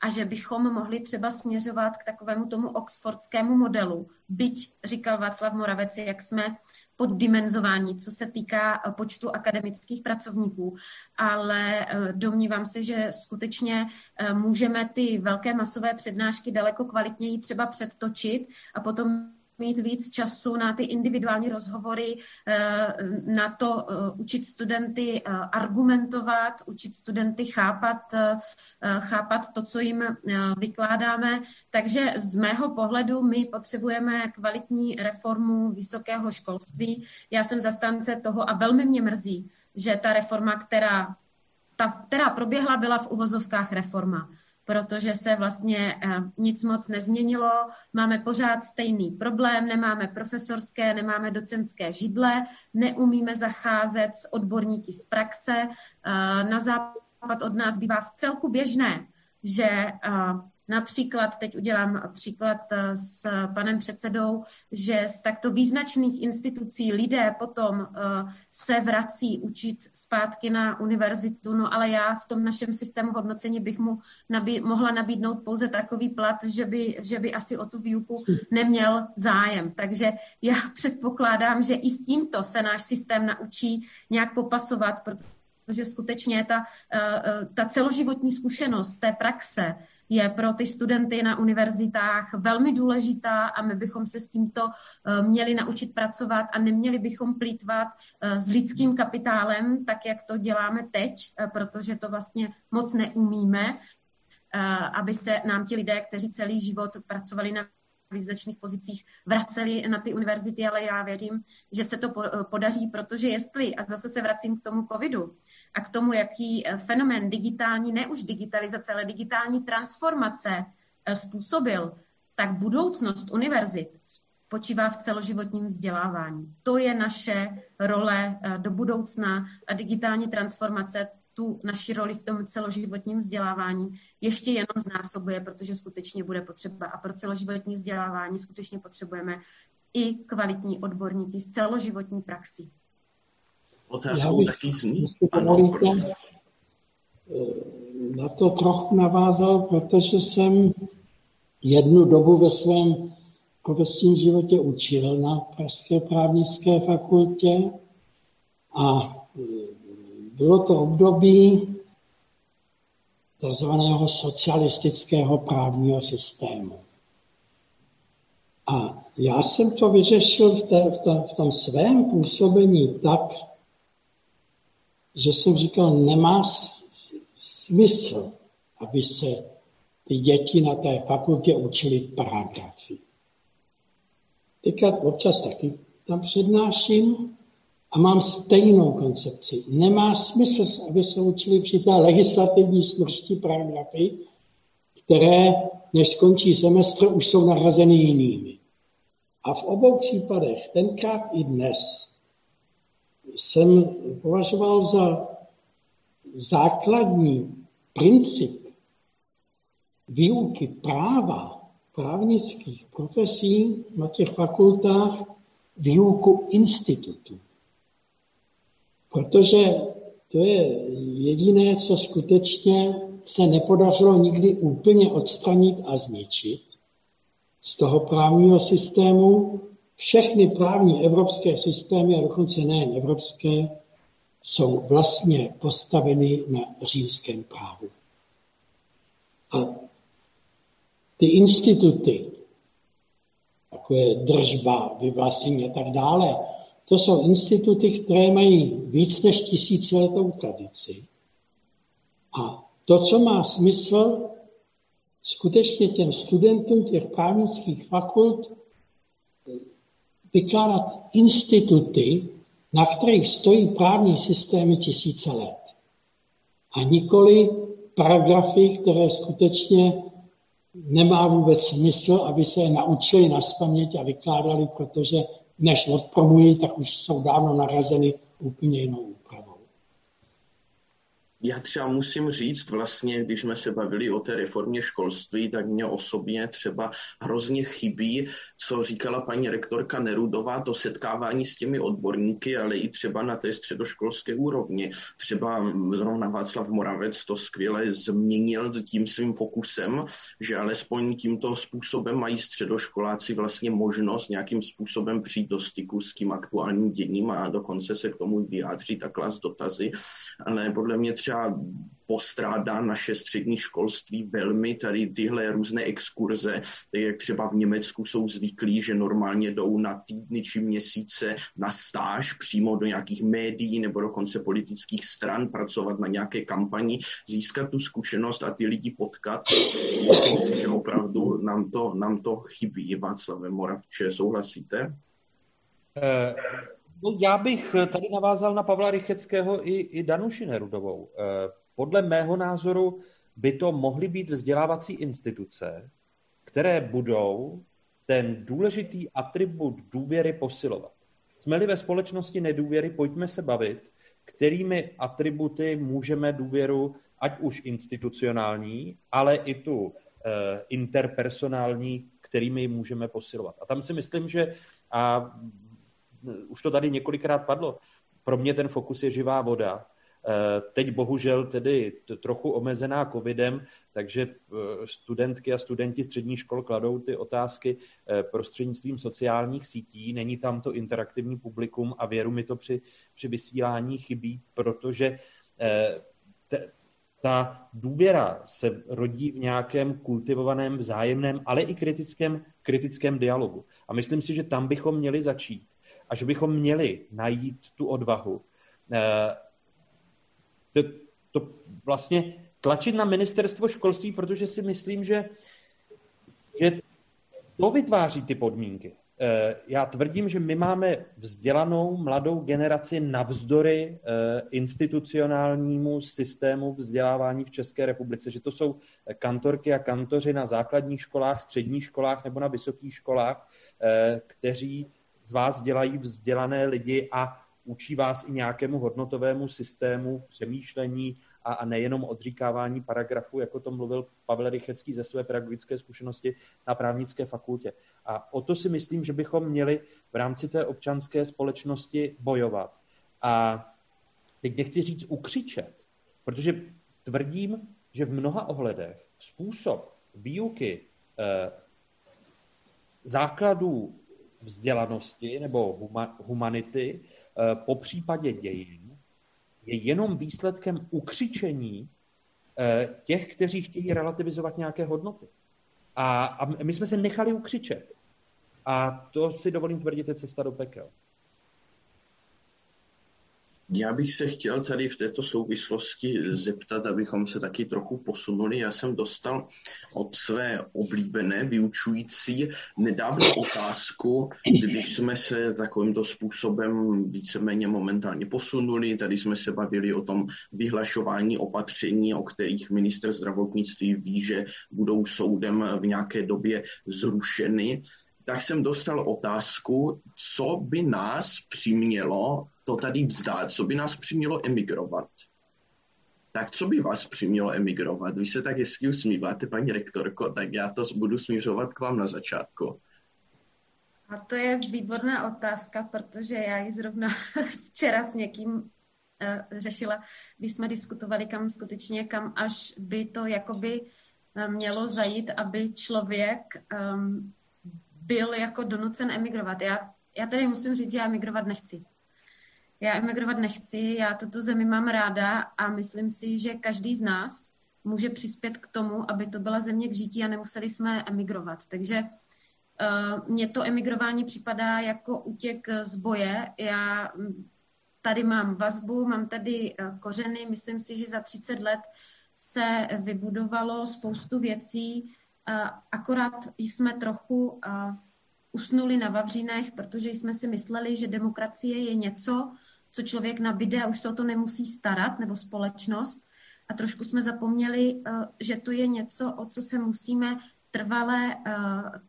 [SPEAKER 3] a že bychom mohli třeba směřovat k takovému tomu oxfordskému modelu. Byť, říkal Václav Moravec, jak jsme poddimenzování, co se týká eh, počtu akademických pracovníků, ale eh, domnívám se, že skutečně eh, můžeme ty velké masové přednášky daleko kvalitněji třeba předtočit a potom mít víc času na ty individuální rozhovory, eh, na to eh, učit studenty eh, argumentovat, učit studenty chápat, chápat to, co jim vykládáme. Takže z mého pohledu my potřebujeme kvalitní reformu vysokého školství. Já jsem zastánce toho a velmi mě mrzí, že ta reforma, která, ta, která proběhla, byla v uvozovkách reforma protože se vlastně eh, nic moc nezměnilo. Máme pořád stejný problém, nemáme profesorské, nemáme docentské židle, neumíme zacházet s odborníky z praxe. Eh, na západ od nás bývá v celku běžné, že eh, Například, teď udělám příklad eh, s panem předsedou, že z takto význačných institucí lidé potom eh, se vrací učit zpátky na univerzitu, no ale já v tom našem systému hodnocení bych mu nabí, mohla nabídnout pouze takový plat, že by, že by asi o tu výuku neměl zájem. Takže já předpokládám, že i s tímto se náš systém naučí nějak popasovat, protože skutečně ta, eh, ta celoživotní zkušenost té praxe je pro ty studenty na univerzitách velmi důležitá a my bychom se s tímto eh, měli naučit pracovat a neměli bychom plítvat s lidským kapitálem, tak jak to děláme teď, protože to vlastně moc neumíme, aby se nám ti lidé, kteří celý život pracovali na význačných pozicích vraceli na ty univerzity, ale já věřím, že se to podaří, protože jestli, a zase se vracím k tomu covidu a k tomu, jaký eh, fenomén digitální, ne už digitalizace, ale digitální transformace eh, způsobil, tak budoucnost univerzit spočívá v celoživotním vzdělávání. To je naše role eh, do budoucna a digitální transformace tu naši roli v tom celoživotním vzdělávání ještě jenom znásobuje, protože skutečně bude potřeba. A pro celoživotní vzdělávání skutečně potřebujeme i kvalitní odborníky z celoživotní praxi.
[SPEAKER 2] Otázkou taky zní.
[SPEAKER 4] Eh, na to trochu navázal, protože jsem jednu dobu ve svém profesním životě učil na Pražské právnické fakultě a bylo to období tzv. socialistického právního systému. A já jsem to vyřešil v, té, v, tom, v tom svém působení tak, že jsem říkal, nemá smysl, aby se ty děti na té fakultě učili paragrafy. Teďka občas taky tam přednáším a mám stejnou koncepci. Nemá smysl, aby se učili té legislativní smrští paragrafy, které, než skončí semestr, už jsou nahrazeny jinými. A v obou případech, tenkrát i dnes, jsem považoval za základní princip výuky práva právnických profesí na těch fakultách výuku institutu. Protože to je jediné, co skutečně se nepodařilo nikdy úplně odstranit a zničit z toho právního systému. Všechny právní evropské systémy, a dokonce nejen evropské, jsou vlastně postaveny na římském právu. A ty instituty, jako je držba, vyvlastnění a tak dále, to jsou instituty, které mají víc než tisíciletou tradici. A to, co má smysl, skutečně těm studentům těch právnických fakult vykládat instituty, na kterých stojí právní systémy tisíce let. A nikoli paragrafy, které skutečně nemá vůbec smysl, aby se je naučili na a vykládali, protože než odpromují, tak už jsou dávno narazeny úplně jinou úpravou
[SPEAKER 2] já třeba musím říct vlastně, když jsme se bavili o té reformě školství, tak mě osobně třeba hrozně chybí, co říkala paní rektorka Nerudová, to setkávání s těmi odborníky, ale i třeba na té středoškolské úrovni. Třeba zrovna Václav Moravec to skvěle změnil tím svým fokusem, že alespoň tímto způsobem mají středoškoláci vlastně možnost nějakým způsobem přijít do styku s tím aktuálním děním a dokonce se k tomu vyjádřit a klas dotazy. Ale podle mě třeba třeba postrádá naše střední školství velmi tady tyhle různé exkurze, jak třeba v Německu jsou zvyklí, že normálně jdou na týdny či měsíce na stáž přímo do nějakých médií nebo dokonce politických stran, pracovat na nějaké kampani, získat tu zkušenost a ty lidi potkat. Že opravdu nám to, nám to chybí. Václave Moravče, souhlasíte?
[SPEAKER 5] No, já bych tady navázal na Pavla Rycheckého i, i Danuši Nerudovou. Eh, podle mého názoru by to mohly být vzdělávací instituce, které budou ten důležitý atribut důvěry posilovat. Jsme-li ve společnosti nedůvěry, pojďme se bavit, kterými atributy můžeme důvěru, ať už institucionální, ale i tu interpersonální, kterými ji můžeme posilovat. A tam si myslím, že, a už to tady několikrát padlo, pro mě ten fokus je živá voda. Eh, teď bohužel tedy trochu omezená covidem, takže eh, studentky a studenti středních škol kladou ty otázky eh, prostřednictvím sociálních sítí. Není tam to interaktivní publikum a věru mi to při, při vysílání chybí, protože te, ta důvěra se rodí v nějakém kultivovaném, vzájemném, ale i kritickém, kritickém dialogu. A myslím si, že tam bychom měli začít a že bychom měli najít tu odvahu to, to vlastně tlačit na ministerstvo školství, protože si myslím, že, že to vytváří ty podmínky. Eh, já tvrdím, že my máme vzdělanou mladou generaci navzdory eh, institucionálnímu systému vzdělávání v České republice, že to jsou kantorky a kantoři na základních školách, středních školách nebo na vysokých školách, eh, kteří z vás dělají vzdělané lidi a učí vás i nějakému hodnotovému systému přemýšlení a, a nejenom odříkávání paragrafů, jako to mluvil Pavel Rychecký ze své pedagogické zkušenosti na právnické fakultě. A o to si myslím, že bychom měli v rámci té občanské společnosti bojovat. A teď nechci říct ukřičet, protože tvrdím, že v mnoha ohledech způsob výuky eh, základů vzdělanosti nebo humanity Eh, po případě dějin je jenom výsledkem ukřičení eh, těch, kteří chtějí relativizovat nějaké hodnoty. A, a my jsme se nechali ukřičet. A to si dovolím tvrdit, je cesta do pekel.
[SPEAKER 2] Já bych se chtěl tady v této souvislosti zeptat, abychom se taky trochu posunuli. Já jsem dostal od své oblíbené vyučující nedávno otázku, když jsme se takovýmto způsobem víceméně momentálně posunuli. Tady jsme se bavili o tom vyhlašování opatření, o kterých minister zdravotnictví ví, že budou soudem v nějaké době zrušeny tak jsem dostal otázku, co by nás přimělo to tady vzdát, co by nás přimělo emigrovat. Tak co by vás přimělo emigrovat? Vy se tak hezky usmíváte, paní rektorko, tak já to budu směřovat k vám na začátku.
[SPEAKER 3] A to je výborná otázka, protože já ji zrovna včera s někým uh, řešila, když jsme diskutovali, kam skutečně, kam až by to jakoby uh, mělo zajít, aby člověk um, byl jako donucen emigrovat. Já, já tady musím říct, že já emigrovat nechci. Já emigrovat nechci, já tuto zemi mám ráda a myslím si, že každý z nás může přispět k tomu, aby to byla země k žití a nemuseli jsme emigrovat. Takže uh, mně to emigrování připadá jako útěk z boje. Já tady mám vazbu, mám tady uh, kořeny, myslím si, že za 30 let se vybudovalo spoustu věcí, akorát jsme trochu usnuli na Vavřínech, protože jsme si mysleli, že demokracie je něco, co člověk nabíde a už se o to nemusí starat, nebo společnost. A trošku jsme zapomněli, že to je něco, o co se musíme trvale,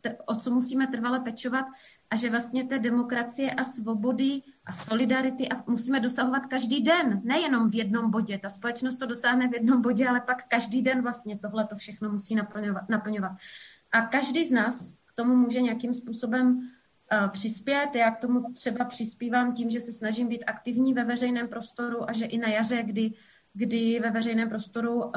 [SPEAKER 3] eh, o co musíme trvale pečovat a že vlastně té demokracie a svobody a solidarity a musíme dosahovat každý den, nejenom v jednom bodě. Ta společnost to dosáhne v jednom bodě, ale pak každý den vlastně tohle to všechno musí naplňovat, naplňovat. A každý z nás k tomu může nějakým způsobem přispět. Já k tomu třeba přispívám tím, že se snažím být aktivní ve veřejném prostoru a že i na jaře, kdy, kdy ve veřejném prostoru uh,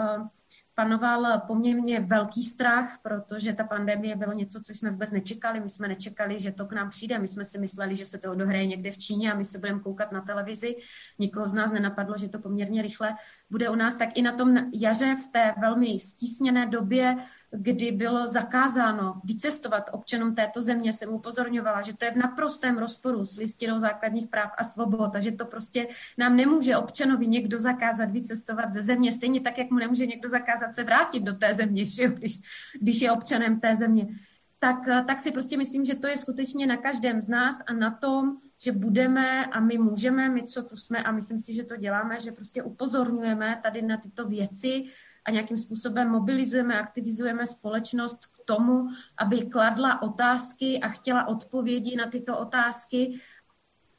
[SPEAKER 3] panoval poměrně velký strach, protože ta pandemie bylo něco, co jsme vůbec nečekali. My jsme nečekali, že to k nám přijde. My jsme si mysleli, že se to odohraje někde v Číně a my se budeme koukat na televizi. Nikoho z nás nenapadlo, že to poměrně rychle bude u nás. Tak i na tom jaře v té velmi stísněné době kdy bylo zakázáno vycestovat občanům této země, jsem upozorňovala, že to je v naprostém rozporu s listinou základních práv a svobod a že to prostě nám nemůže občanovi někdo zakázat vycestovat ze země, stejně tak, jak mu nemůže někdo zakázat se vrátit do té země, že když, když je občanem té země. Tak, tak si prostě myslím, že to je skutečně na každém z nás a na tom, že budeme a my můžeme, my co tu jsme a myslím si, že to děláme, že prostě upozorňujeme tady na tyto věci, a nějakým způsobem mobilizujeme, aktivizujeme společnost k tomu, aby kladla otázky a chtěla odpovědi na tyto otázky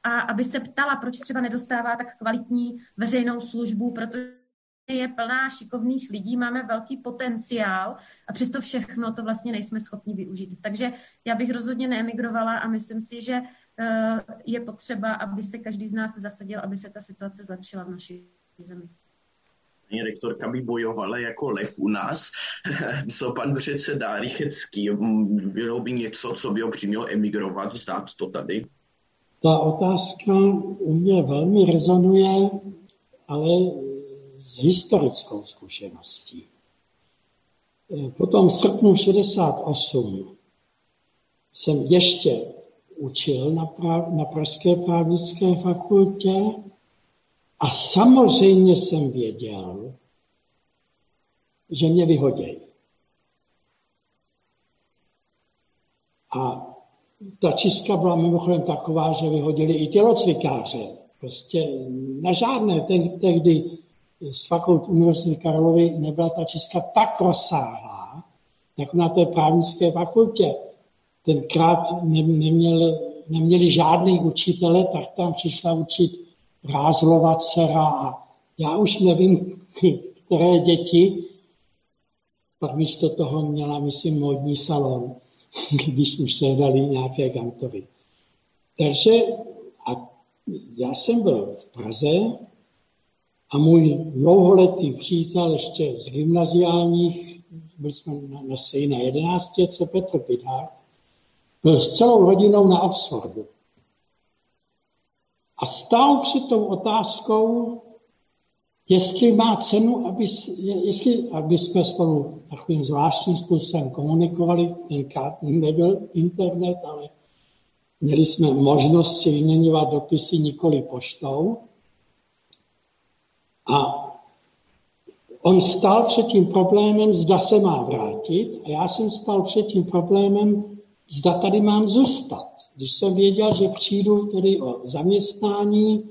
[SPEAKER 3] a aby se ptala, proč třeba nedostává tak kvalitní veřejnou službu, protože je plná šikovných lidí, máme velký potenciál a přesto všechno to vlastně nejsme schopni využít. Takže já bych rozhodně neemigrovala a myslím si, že je potřeba, aby se každý z nás zasadil, aby se ta situace zlepšila v naší zemi.
[SPEAKER 2] Paní rektorka by bojovala jako lev u nás. Co pan předseda Rychecký, bylo by něco, co by ho přimělo emigrovat, zdát to tady?
[SPEAKER 4] Ta otázka u mě velmi rezonuje, ale s historickou zkušeností. Potom v srpnu 68 jsem ještě učil na, prav, na Pražské právnické fakultě a samozřejmě jsem věděl, že mě vyhodějí. A ta čistka byla mimochodem taková, že vyhodili i tělocvikáře. Prostě na žádné tehdy z fakult Univerzity Karlovy nebyla ta čistka tak rozsáhlá, jako na té právnické fakultě. Tenkrát neměl, neměli žádný učitele, tak tam přišla učit Rázlova dcera a já už nevím, které děti, pak místo toho měla, myslím, modní salon, když už se dali nějaké kantory. Takže a já jsem byl v Praze a můj dlouholetý přítel ještě z gymnaziálních, byli jsme na, na stejné jedenáctě, co Petr Pidhar, byl s celou rodinou na Oxfordu. A stál před tou otázkou, jestli má cenu, aby, jestli, aby jsme spolu takovým zvláštním způsobem komunikovali, tenkrát nebyl internet, ale měli jsme možnost si vyměňovat dopisy nikoli poštou. A on stál před tím problémem, zda se má vrátit, a já jsem stál před tím problémem, zda tady mám zůstat. Když jsem věděl, že přijdu tedy o zaměstnání,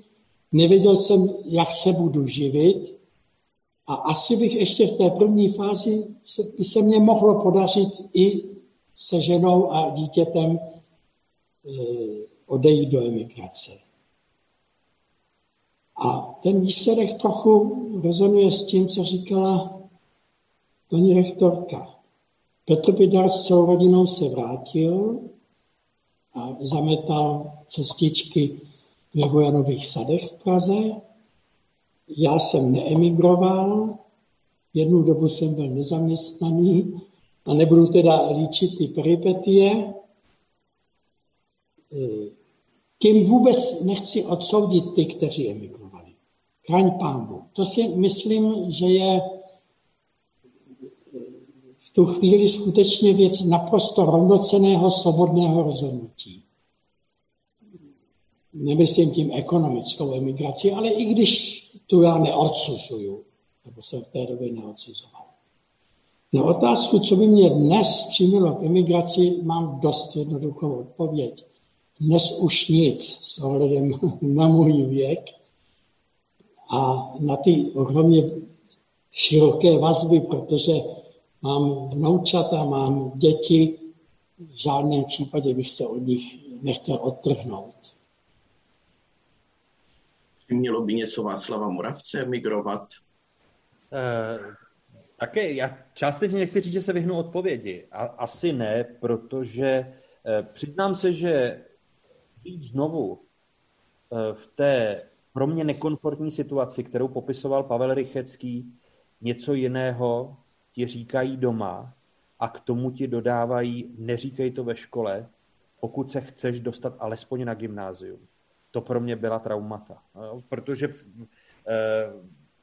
[SPEAKER 4] nevěděl jsem, jak se budu živit a asi bych ještě v té první fázi se, by se mně mohlo podařit i se ženou a dítětem e, odejít do emigrace. A ten výsledek trochu rezonuje s tím, co říkala paní rektorka. Petr Bidar s celou rodinou se vrátil, a zametal cestičky ve Vojanových sadech v Praze. Já jsem neemigroval, jednu dobu jsem byl nezaměstnaný a nebudu teda líčit ty peripetie. Tím vůbec nechci odsoudit ty, kteří emigrovali. Chraň pánu. To si myslím, že je tu chvíli skutečně věc naprosto rovnoceného svobodného rozhodnutí. Nemyslím tím ekonomickou emigraci, ale i když tu já neodsuzuju, nebo jsem v té době neodsuzoval. Na otázku, co by mě dnes přimělo k emigraci, mám dost jednoduchou odpověď. Dnes už nic s ohledem na můj věk a na ty ohromně široké vazby, protože mám vnoučata, mám děti, v žádném případě bych se od nich nechtěl odtrhnout.
[SPEAKER 2] Mělo by něco Václava Moravce emigrovat?
[SPEAKER 5] Uh, také já částečně nechci říct, že se vyhnu odpovědi. A, asi ne, protože uh, přiznám se, že být znovu uh, v té pro mě nekomfortní situaci, kterou popisoval Pavel Rychecký, něco jiného, ti říkají doma a k tomu ti dodávají, neříkej to ve škole, pokud se chceš dostat alespoň na gymnázium. To pro mě byla traumata. Protože eh,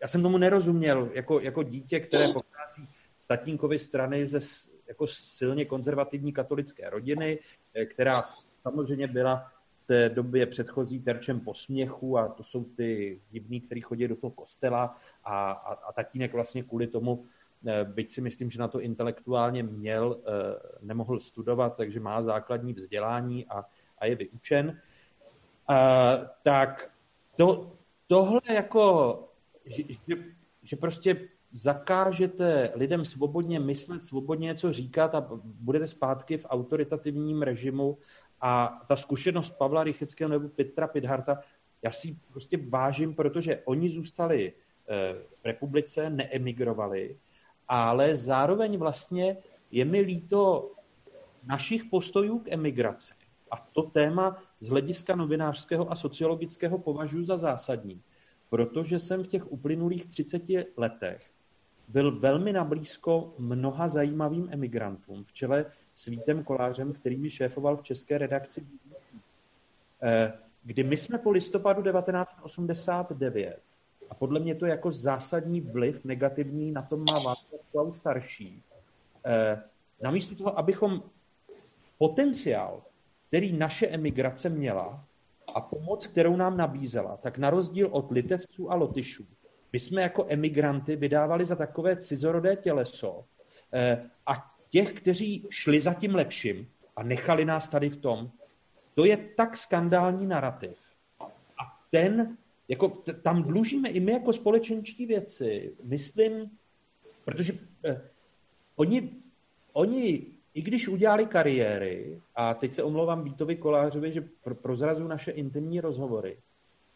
[SPEAKER 5] já jsem tomu nerozuměl jako, jako dítě, které pochází z tatínkovy strany ze jako silně konzervativní katolické rodiny, eh, která samozřejmě byla v té době předchozí terčem posměchu a to jsou ty divní, kteří chodí do toho kostela a, a, a tatínek vlastně kvůli tomu byť si myslím, že na to intelektuálně měl, eh, nemohl studovat, takže má základní vzdělání a, a je vyučen, eh, tak to, tohle jako, že, že, že prostě zakážete lidem svobodně myslet, svobodně něco říkat a budete zpátky v autoritativním režimu a ta zkušenost Pavla Rycheckého nebo Petra Pidharta, já si prostě vážím, protože oni zůstali republice, neemigrovali, ale zároveň vlastně je mi líto našich postojů k emigraci. A to téma z hlediska novinářského a sociologického považuji za zásadní, protože jsem v těch uplynulých 30 letech byl velmi nablízko mnoha zajímavým emigrantům, v čele s Vítem Kolářem, který mi šéfoval v české redakci, eh, kdy my jsme po listopadu 1989, a podle mě to jako zásadní vliv negativní na tom má Václav Klaus starší, eh, namísto toho, abychom potenciál, který naše emigrace měla a pomoc, kterou nám nabízela, tak na rozdíl od Litevců a Lotyšů, my jsme jako emigranty vydávali za takové cizorodé těleso eh, a těch, kteří šli za tím lepším a nechali nás tady v tom, to je tak skandální narrativ. A ten, jako tam dlužíme i my jako společenští věci, myslím, protože eh, oni, oni i když udělali kariéry, a teď se omlouvám Vítovi Kolářovi, že prozrazu naše intimní rozhovory,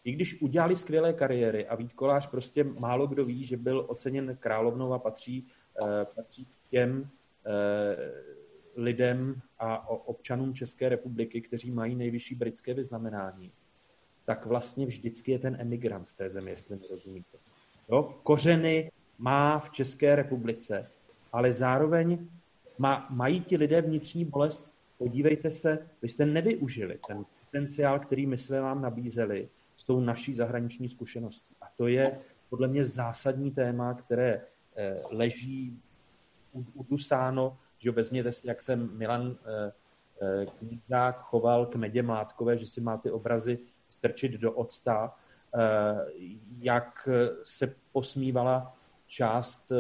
[SPEAKER 5] i když udělali skvělé kariéry a Vít Kolář prostě málo kdo ví, že byl oceněn královnou a patří, eh, patří k těm eh, lidem a občanům České republiky, kteří mají nejvyšší britské vyznamenání, tak vlastně vždycky je ten emigrant v té zemi, jestli mi rozumíte. Jo? Kořeny má v České republice, ale zároveň má, mají ti lidé vnitřní bolest. Podívejte se, vy jste nevyužili ten potenciál, který my jsme vám nabízeli s tou naší zahraniční zkušeností. A to je podle mě zásadní téma, které eh, leží udusáno, že vezměte si, jak se Milan eh, eh, Knížák choval k Medě Mládkové, že si má ty obrazy strčit do octa, jak se posmívala část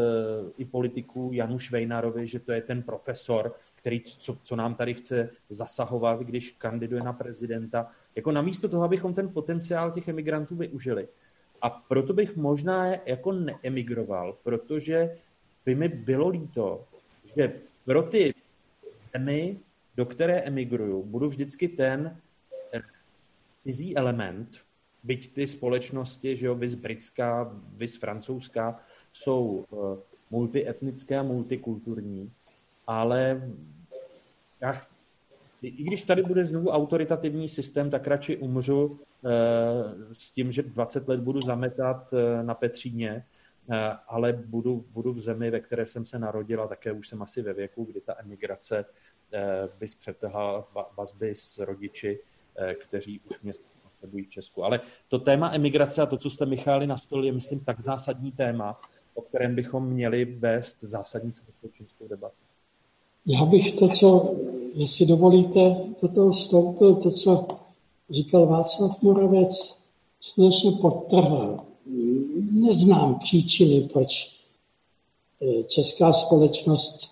[SPEAKER 5] i politiků Janu Švejnarovi, že to je ten profesor, který co, co nám tady chce zasahovat, když kandiduje na prezidenta. Jako namísto toho, abychom ten potenciál těch emigrantů využili. A proto bych možná jako neemigroval, protože by mi bylo líto, že pro ty zemi, do které emigruju, budu vždycky ten eh, cizí element, byť ty společnosti, že jo, vys britská, vys francouzská, jsou eh, multietnické a multikulturní, ale já, i když tady bude znovu autoritativní systém, tak radši umřu e, s tím, že 20 let budu zametat e, na Petříně, ale budu, budu v zemi, ve které jsem se narodila, také už jsem asi ve věku, kdy ta emigrace e, by zpřetrhla vazby s rodiči, kteří už mě potřebují v Česku. Ale to téma emigrace a to, co jste Micháli nastolili, je, myslím, tak zásadní téma, o kterém bychom měli vést zásadní společenskou debatu.
[SPEAKER 4] Já bych to, co, jestli dovolíte, do toho vstoupil, to, co říkal Václav Moravec, skutečně podtrhl. Neznám příčiny, proč eh, česká společnost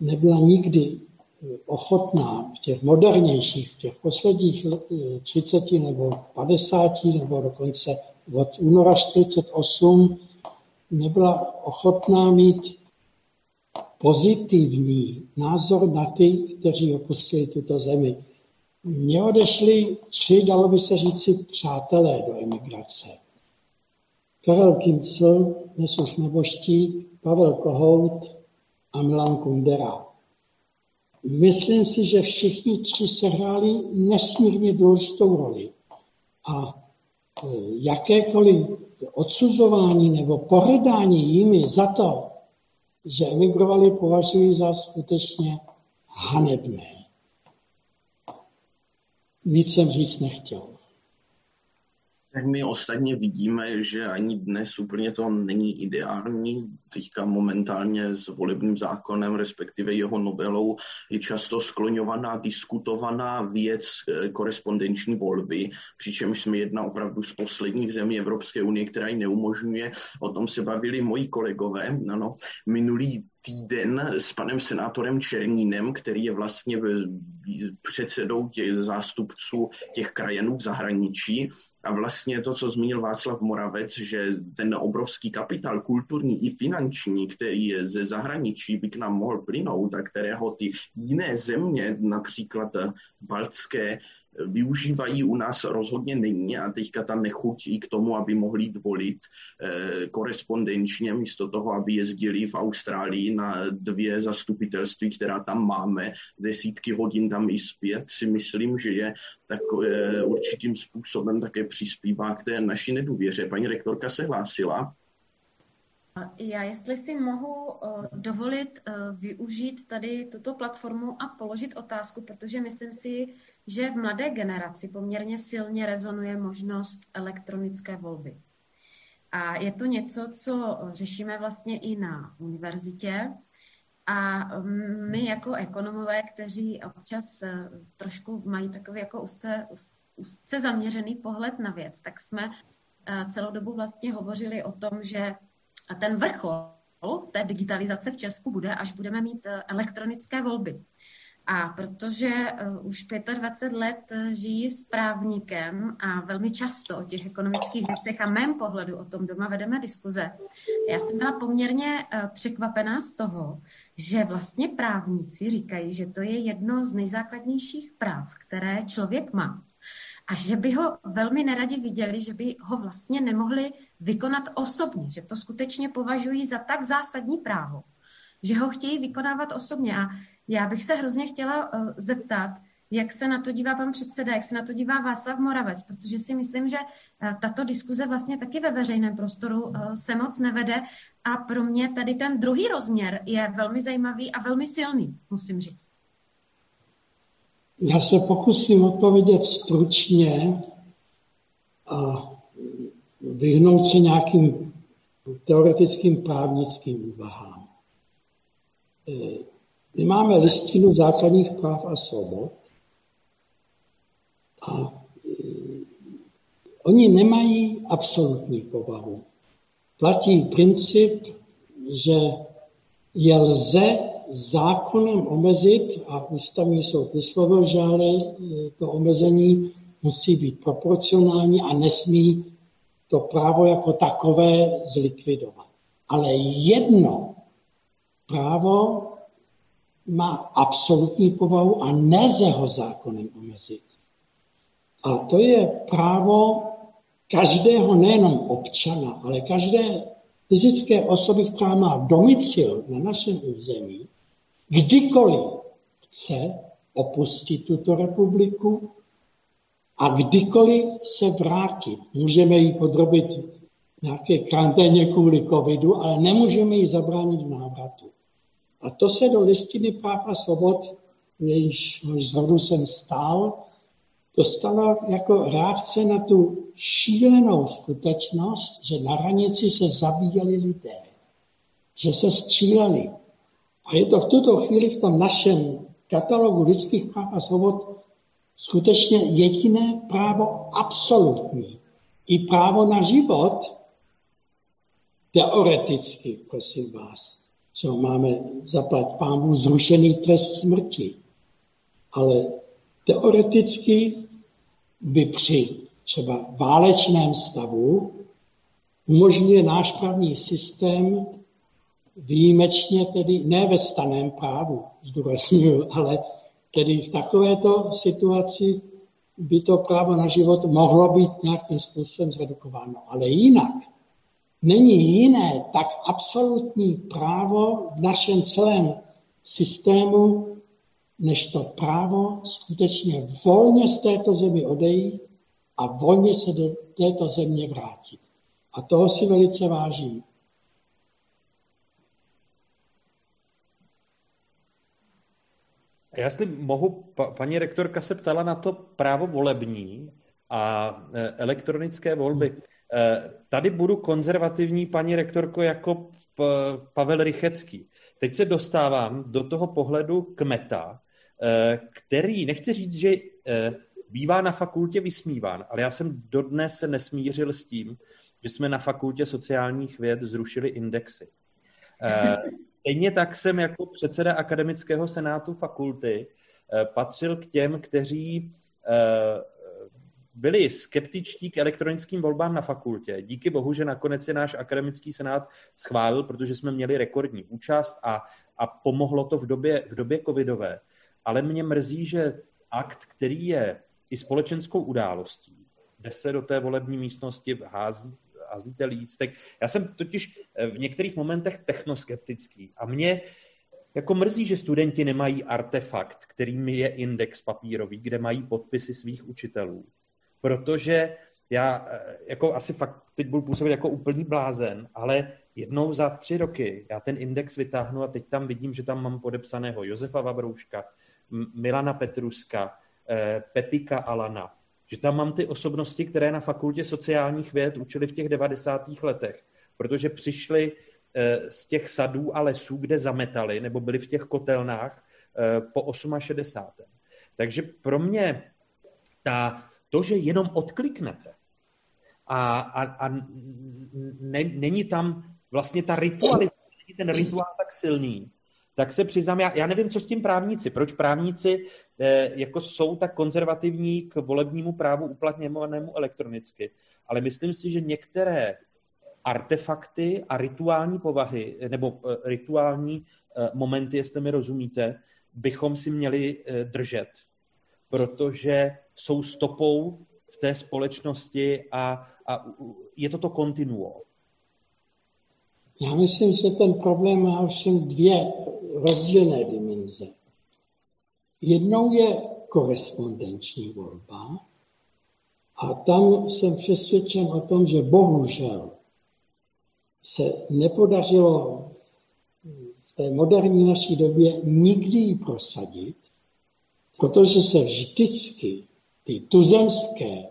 [SPEAKER 4] nebyla nikdy ochotná v těch modernějších, v těch posledních 30 eh, nebo 50 nebo dokonce od února 48 nebyla ochotná mít pozitivní názor na ty, kteří opustili tuto zemi. Mně odešli tři, dalo by se říci, přátelé do emigrace. Karel Kincl, dnes už neboští, Pavel Kohout a Milan Kundera. Myslím si, že všichni tři sehráli nesmírně důležitou roli. A e, jakékoliv odsuzování nebo pohrdání jimi za to, že emigrovali, považuji za skutečně hanebné. Víc jsem říct nechtěl.
[SPEAKER 2] Tak my ostatně vidíme, že ani dnes úplně to není ideální. Teďka momentálně s volebním zákonem, respektive jeho novelou, je často skloňovaná, diskutovaná věc eh, korespondenční volby, přičemž jsme jedna opravdu z posledních zemí Evropské unie, která ji neumožňuje. O tom se bavili moji kolegové. Ano, minulý týden s panem senátorem Černínem, který je vlastně předsedou těch zástupců těch krajenů v zahraničí. A vlastně to, co zmínil Václav Moravec, že ten obrovský kapitál kulturní i finanční, který je ze zahraničí by k nám mohl plynout a kterého ty jiné země, například baltské, využívají, u nás rozhodně není a teďka ta nechutí k tomu, aby mohli jít volit korespondenčně, místo toho, aby jezdili v Austrálii na dvě zastupitelství, která tam máme, desítky hodin tam i zpět, si myslím, že je tak určitým způsobem také přispívá k té naší nedůvěře. Paní rektorka se hlásila.
[SPEAKER 3] Já jestli si mohu eh, dovolit eh, využít tady tuto platformu a položit otázku, protože myslím si, že v mladé generaci poměrně silně rezonuje možnost elektronické volby. A je to něco, co řešíme vlastně i na univerzitě. A mm, my jako ekonomové, kteří občas eh, trošku mají takový jako úzce, úzce zaměřený pohled na věc, tak jsme celou dobu vlastně hovořili o tom, že ten vrchol té digitalizace v Česku bude, až budeme mít eh, elektronické volby. A protože uh, už 25 let eh, žijí s právníkem a velmi často o těch ekonomických věcech a mém pohledu o tom doma vedeme diskuze, já jsem byla poměrně překvapená z toho, že vlastně právníci říkají, že to je jedno z nejzákladnějších práv, které člověk má a že by ho velmi neradi viděli, že by ho vlastně nemohli vykonat osobně, že to skutečně považují za tak zásadní právo, že ho chtějí vykonávat osobně. A já bych se hrozně chtěla uh, zeptat, jak se na to dívá pan předseda, jak se na to dívá Václav Moravec, protože si myslím, že uh, tato diskuze vlastně taky ve veřejném prostoru uh, se moc nevede a pro mě tady ten druhý rozměr je velmi zajímavý a velmi silný, musím říct.
[SPEAKER 4] Já se pokusím odpovědět stručně a vyhnout se nějakým teoretickým právnickým úvahám. E, my máme listinu základních práv a svobod a e, oni nemají absolutní povahu. Platí princip, že je lze zákonem omezit, a ústavní soud vyslovil, že ale to omezení musí být proporcionální a nesmí to právo jako takové zlikvidovat. Ale jedno právo má absolutní povahu a nelze ho zákonem omezit. A to je právo každého, nejenom občana, ale každé fyzické osoby, která má domicil na našem území, kdykoliv chce opustit tuto republiku a kdykoliv se vrátit. Můžeme ji podrobit nějaké karanténě kvůli covidu, ale nemůžeme ji zabránit v návratu. A to se do listiny práv a svobod, jejíž zrodu jsem stál, dostalo jako reakce na tu šílenou skutečnost, že na hranici se zabíjeli lidé, že se stříleli, a je to v tuto chvíli v tom našem katalogu lidských práv a svobod skutečně jediné právo absolutní. I právo na život, teoreticky, prosím vás, co máme zaplat pámu zrušený trest smrti. Ale teoreticky by při třeba válečném stavu umožňuje náš právní systém výjimečně tedy ne ve staném právu, zdůraznuju, ale tedy v takovéto situaci by to právo na život mohlo být nějakým způsobem zredukováno. Ale jinak není jiné tak absolutní právo v našem celém systému, než to právo skutečně volně z této zemi odejít a volně se do této země vrátit. A toho si velice vážím.
[SPEAKER 5] Já jestli mohu, pa, paní rektorka se ptala na to právo volební a e, elektronické volby. E, tady budu konzervativní, paní rektorko, jako Pavel Rychecký. Teď se dostávám do toho pohledu kmeta, e, který, nechci říct, že bývá na fakultě vysmíván, ale já jsem dodnes se nesmířil s tím, že jsme na fakultě sociálních věd zrušili indexy. Stejně tak jsem jako předseda akademického senátu fakulty eh, patřil k těm, kteří eh, byli skeptičtí k elektronickým volbám na fakultě. Díky bohu, že nakonec je náš akademický senát schválil, protože jsme měli rekordní účast a, a pomohlo to v době, v době covidové. Ale mě mrzí, že akt, který je i společenskou událostí, jde se do té volební místnosti, hází, házíte lístek. Já jsem totiž eh, v některých momentech technoskeptický a mě jako mrzí, že studenti nemají artefakt, kterým je index papírový, kde mají podpisy svých učitelů. Protože já eh, jako asi fakt teď budu působit jako úplný blázen, ale jednou za tři roky já ten index vytáhnu a teď tam vidím, že tam mám podepsaného Josefa Vabrouška, Milana Petruska, eh, Pepika Alana, že tam mám ty osobnosti, které na fakultě sociálních věd učili v těch 90. letech, protože přišli eh, z těch sadů a lesů, kde zametali, nebo byli v těch kotelnách po 68. Takže pro mě ta, to, že jenom odkliknete, a, a, a ne, není tam vlastně ta ritualizace, není ten rituál tak silný, tak se přiznám, já, já nevím, co s tím právníci, proč právníci eh, jako jsou tak konzervativní k volebnímu právu uplatňovanému elektronicky, ale myslím si, že některé artefakty a rituální povahy, nebo eh, rituální eh, momenty, jestli mi rozumíte, bychom si měli eh, držet, protože jsou stopou v té společnosti a, a je to to kontinuo.
[SPEAKER 4] Já myslím, že ten problém má ovšem dvě rozdílné dimenze. Jednou je korespondenční volba a tam jsem přesvědčen o tom, že bohužel se nepodařilo v té moderní naší době nikdy ji prosadit, protože se vždycky ty tuzemské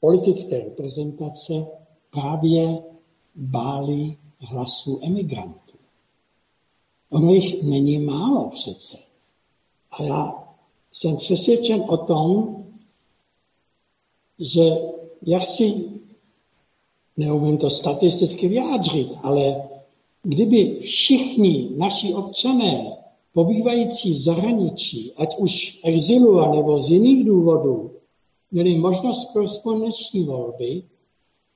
[SPEAKER 4] politické reprezentace právě báli hlasů emigrantů. Ono jich není málo přece. A já jsem přesvědčen o tom, že jak si, neumím to statisticky vyjádřit, ale kdyby všichni naši občané pobývající v zahraničí, ať už exilu, nebo z jiných důvodů, měli možnost korespondenční volby,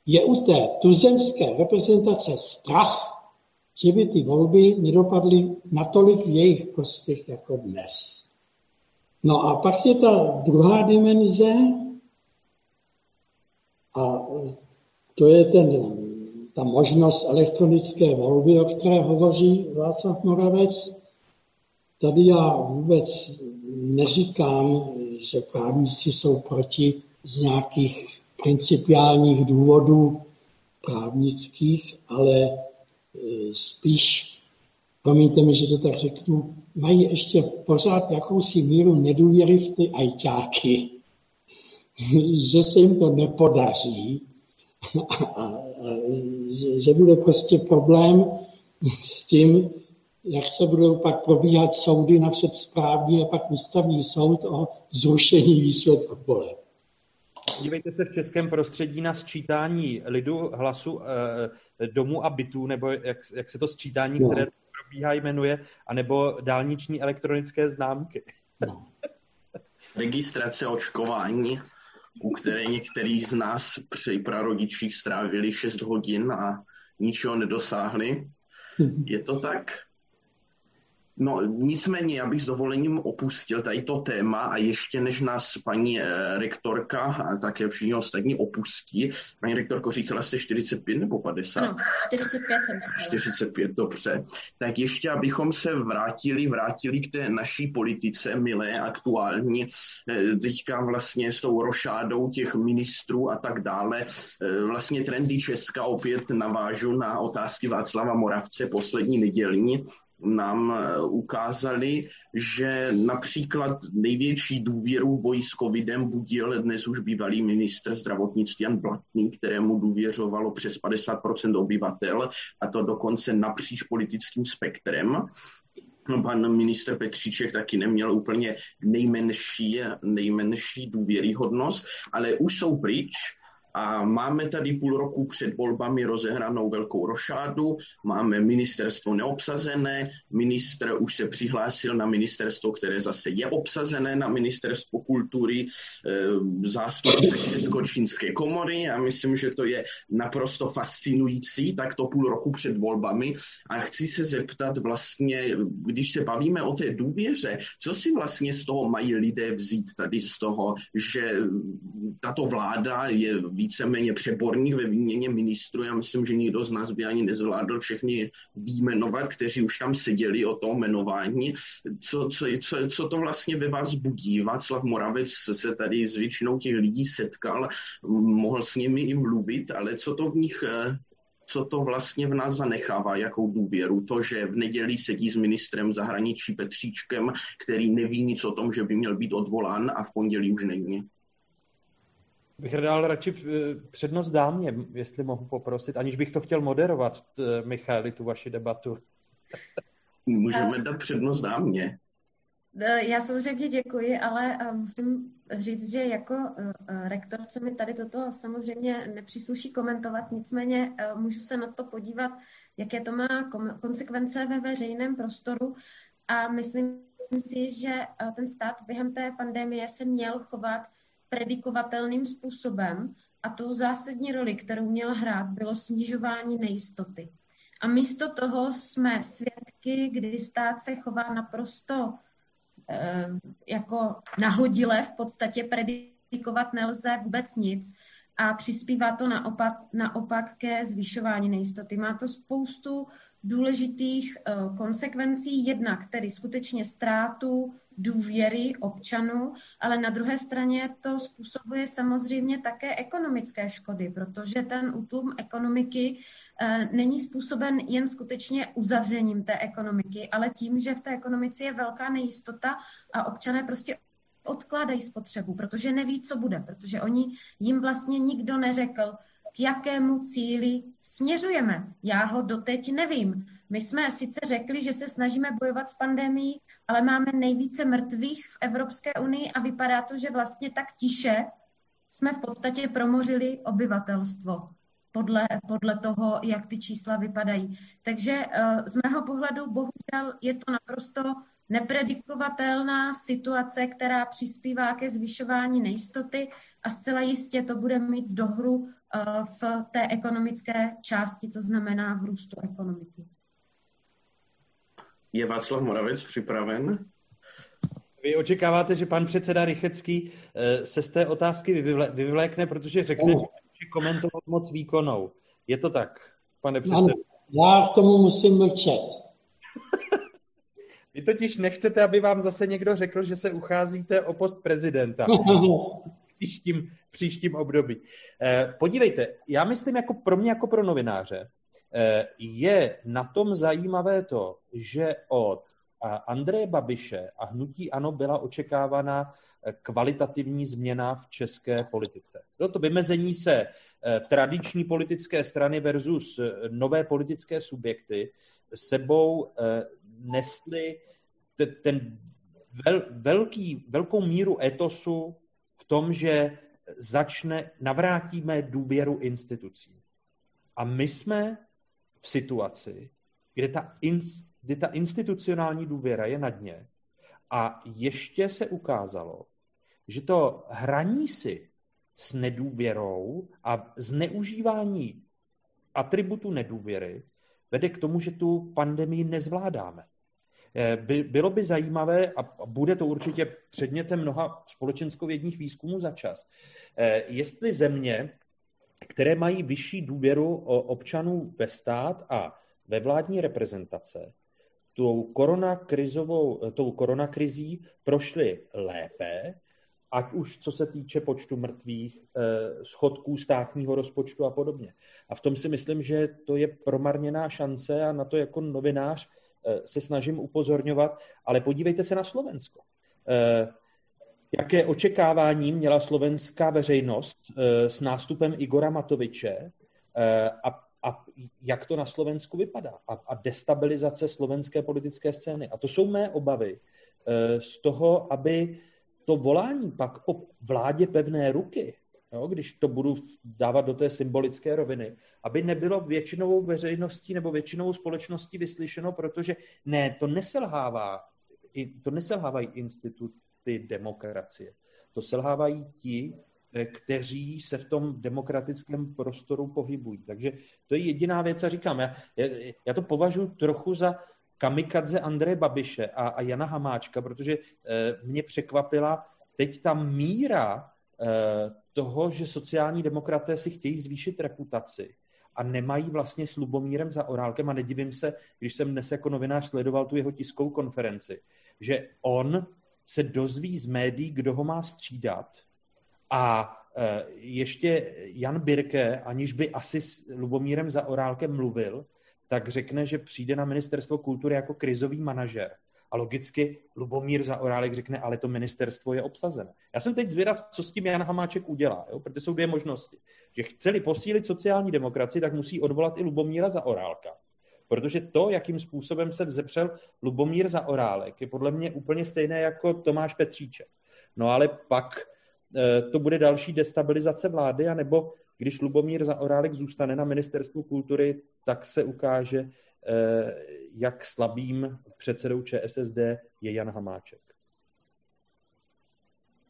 [SPEAKER 4] je u té tuzemské reprezentace strach, že by ty volby nedopadly natolik v jejich prospěch jako dnes. No a pak je ta druhá dimenze, a to je ten, ta možnost elektronické volby, o které hovoří Václav Moravec. Tady já vůbec neříkám, že právníci jsou proti z nějakých principiálních důvodů právnických, ale e, spíš, promiňte mi, že to tak řeknu, mají ještě pořád jakousi míru nedůvěry v ty ajťáky, že se jim to nepodaří a, a, a že, že bude prostě problém s tím, jak se budou pak probíhat soudy napřed správní a pak ústavní soud o zrušení výsledku voleb.
[SPEAKER 5] Dívejte se v českém prostředí na sčítání lidu hlasu e, domů a bytů, nebo jak, jak se to sčítání, no. které probíhá, jmenuje, anebo dálniční elektronické známky. No.
[SPEAKER 2] Registrace očkování, u které některý z nás při prarodičích strávili 6 hodin a ničeho nedosáhli. Hm. Je to tak? No nicméně, já bych s dovolením opustil tady to téma a ještě než nás paní eh, rektorka a také všichni ostatní opustí, paní rektorko říkala jste 45 nebo 50?
[SPEAKER 3] No, 45 jsem říkala.
[SPEAKER 2] 45, dobře. Tak ještě, abychom se vrátili, vrátili k té naší politice, milé, aktuální, eh, teďka vlastně s tou rošádou těch ministrů a tak dále, eh, vlastně trendy Česka opět navážu na otázky Václava Moravce poslední nedělní, nám eh, ukázali, že například největší důvěru v boji s covidem budil dnes už bývalý ministr zdravotnictví Jan Blatný, kterému důvěřovalo přes 50% obyvatel, a to dokonce napříč politickým spektrem. Pan ministr Petříček taky neměl úplně nejmenší, nejmenší důvěryhodnost, ale už jsou pryč A máme tady půl roku před volbami rozehranou velkou rošádu, máme ministerstvo neobsazené, ministr už se přihlásil na ministerstvo, které zase je obsazené, na ministerstvo kultury, eh, zástupce Česko-čínské komory. Já myslím, že to je naprosto fascinující, tak to půl roku před volbami. A chci se zeptat vlastně, když se bavíme o té důvěře, co si vlastně z toho mají lidé vzít tady z toho, že tato vláda je víceméně přeborník ve výměně ministrů. Já myslím, že nikdo z nás by ani nezvládl všechny výjmenovat, kteří už tam seděli o tom jmenování. Co, co, co, co to vlastně ve vás budí? Václav Moravec se tady s většinou těch lidí setkal, mohl s nimi i mluvit, ale co to v nich co to vlastně v nás zanechává, jakou důvěru. To, že v neděli sedí s ministrem zahraničí Petříčkem, který neví nic o tom, že by měl být odvolán a v pondělí už není
[SPEAKER 5] bych dal radši eh, přednost dámě, jestli mohu poprosit, aniž bych to chtěl moderovat, Michali, tu vaši debatu.
[SPEAKER 2] Můžeme dát přednost dámě.
[SPEAKER 3] Eh, já samozřejmě děkuji, ale eh, musím říct, že jako rektorce mi tady toto samozřejmě nepřísluší komentovat, nicméně můžu se na to podívat, jaké to má konsekvence ve veřejném prostoru a myslím si, že ten stát během té pandemie se měl chovat predikovatelným způsobem a tou zásadní roli, kterou měl hrát, bylo snižování nejistoty. A místo toho jsme svědky, kdy stát se chová naprosto eh, jako nahodile, v podstatě predikovat nelze vůbec nic a přispívá to naopak, naopak ke zvyšování nejistoty. Má to spoustu důležitých uh, konsekvencí, jednak tedy skutečně ztrátu důvěry občanů, ale na druhé straně to způsobuje samozřejmě také ekonomické škody, protože ten útlum ekonomiky uh, není způsoben jen skutečně uzavřením té ekonomiky, ale tím, že v té ekonomice je velká nejistota a občané prostě odkládají spotřebu, protože neví, co bude, protože oni jim vlastně nikdo neřekl, k jakému cíli směřujeme. Já ho doteď nevím. My jsme sice řekli, že se snažíme bojovat s pandemí, ale máme nejvíce mrtvých v Evropské unii a vypadá to, že vlastně tak tiše jsme v podstatě promořili obyvatelstvo podle, podle toho, jak ty čísla vypadají. Takže uh, z mého pohledu bohužel je to naprosto nepredikovatelná situace, která přispívá ke zvyšování nejistoty a zcela jistě to bude mít dohru eh, v té ekonomické části, to znamená v růstu ekonomiky.
[SPEAKER 2] Je Václav Moravec připraven?
[SPEAKER 5] Vy očekáváte, že pan předseda Rychecký eh, se z té otázky vyvlékne, protože řekne, uh. že komentovat moc výkonou. Je to tak, pane předsedo?
[SPEAKER 4] Já k tomu musím mlčet.
[SPEAKER 5] Vy totiž nechcete, aby vám zase někdo řekl, že se ucházíte o post prezidenta v příštím, příštím období. Eh, podívejte, já myslím, jako pro mě, jako pro novináře, eh, je na tom zajímavé to, že od Andreje Babiše a hnutí ANO byla očekávána eh, kvalitativní změna v české politice. To vymezení se tradiční politické strany versus nové politické subjekty sebou nesli ten vel, velký, velkou míru etosu v tom, že začne, navrátíme důvěru institucí. A my jsme v situaci, kde ta, in, kde ta institucionální důvěra je na dně. A ještě se ukázalo, že to hraní si s nedůvěrou a zneužívání atributu nedůvěry vede k tomu, že tu pandemii nezvládáme. Eh, by, bylo by zajímavé, a bude to určitě předmětem mnoha společenskovědních výzkumů za čas, eh, jestli země, které mají vyšší důvěru občanů ve stát a ve vládní reprezentace, tou, koronakrizovou, tou koronakrizí prošly lépe, ať už co se týče počtu mrtvých, eh, schodků státního rozpočtu a podobně. A v tom si myslím, že to je promarněná šance a na to jako novinář Eh, se snažím upozorňovat, ale podívejte se na Slovensko. Eh, jaké očekávání měla slovenská veřejnost s nástupem Igora Matoviče a, a jak to na Slovensku vypadá a, a destabilizace slovenské politické scény. A to jsou mé obavy z toho, aby to volání pak po vládě pevné ruky jo, když to budu dávat do té symbolické roviny, aby nebylo většinovou veřejností nebo většinovou společností vyslyšeno, protože ne, to neselhává, to neselhávají instituty demokracie. To selhávají ti, eh, kteří se v tom demokratickém prostoru pohybují. Takže to je jediná věc, a říkám, já, já to považuji trochu za kamikadze Andreje Babiše a, a Jana Hamáčka, protože eh, mě překvapila teď ta míra eh, toho, že sociální demokraté si chtějí zvýšit reputaci a nemají vlastně s Lubomírem za orálkem a nedivím se, když jsem dnes jako novinář sledoval tu jeho tiskovou konferenci, že on se dozví z médií, kdo ho má střídat a e, ještě Jan Birke, aniž by asi s Lubomírem za orálkem mluvil, tak řekne, že přijde na ministerstvo kultury jako krizový manažer. A logicky Lubomír za Orálek řekne, ale to ministerstvo je obsazené. Já jsem teď zvědav, co s tím Jan Hamáček udělá, jo? protože jsou dvě možnosti. Že chceli posílit sociální demokracii, tak musí odvolat i Lubomíra za Orálka. Protože to, jakým způsobem se vzepřel Lubomír za Orálek, je podle mě úplně stejné jako Tomáš Petříček. No ale pak to bude další destabilizace vlády, anebo když Lubomír za Orálek zůstane na ministerstvu kultury, tak se ukáže, Eh, jak slabým předsedou ČSSD je Jan Hamáček.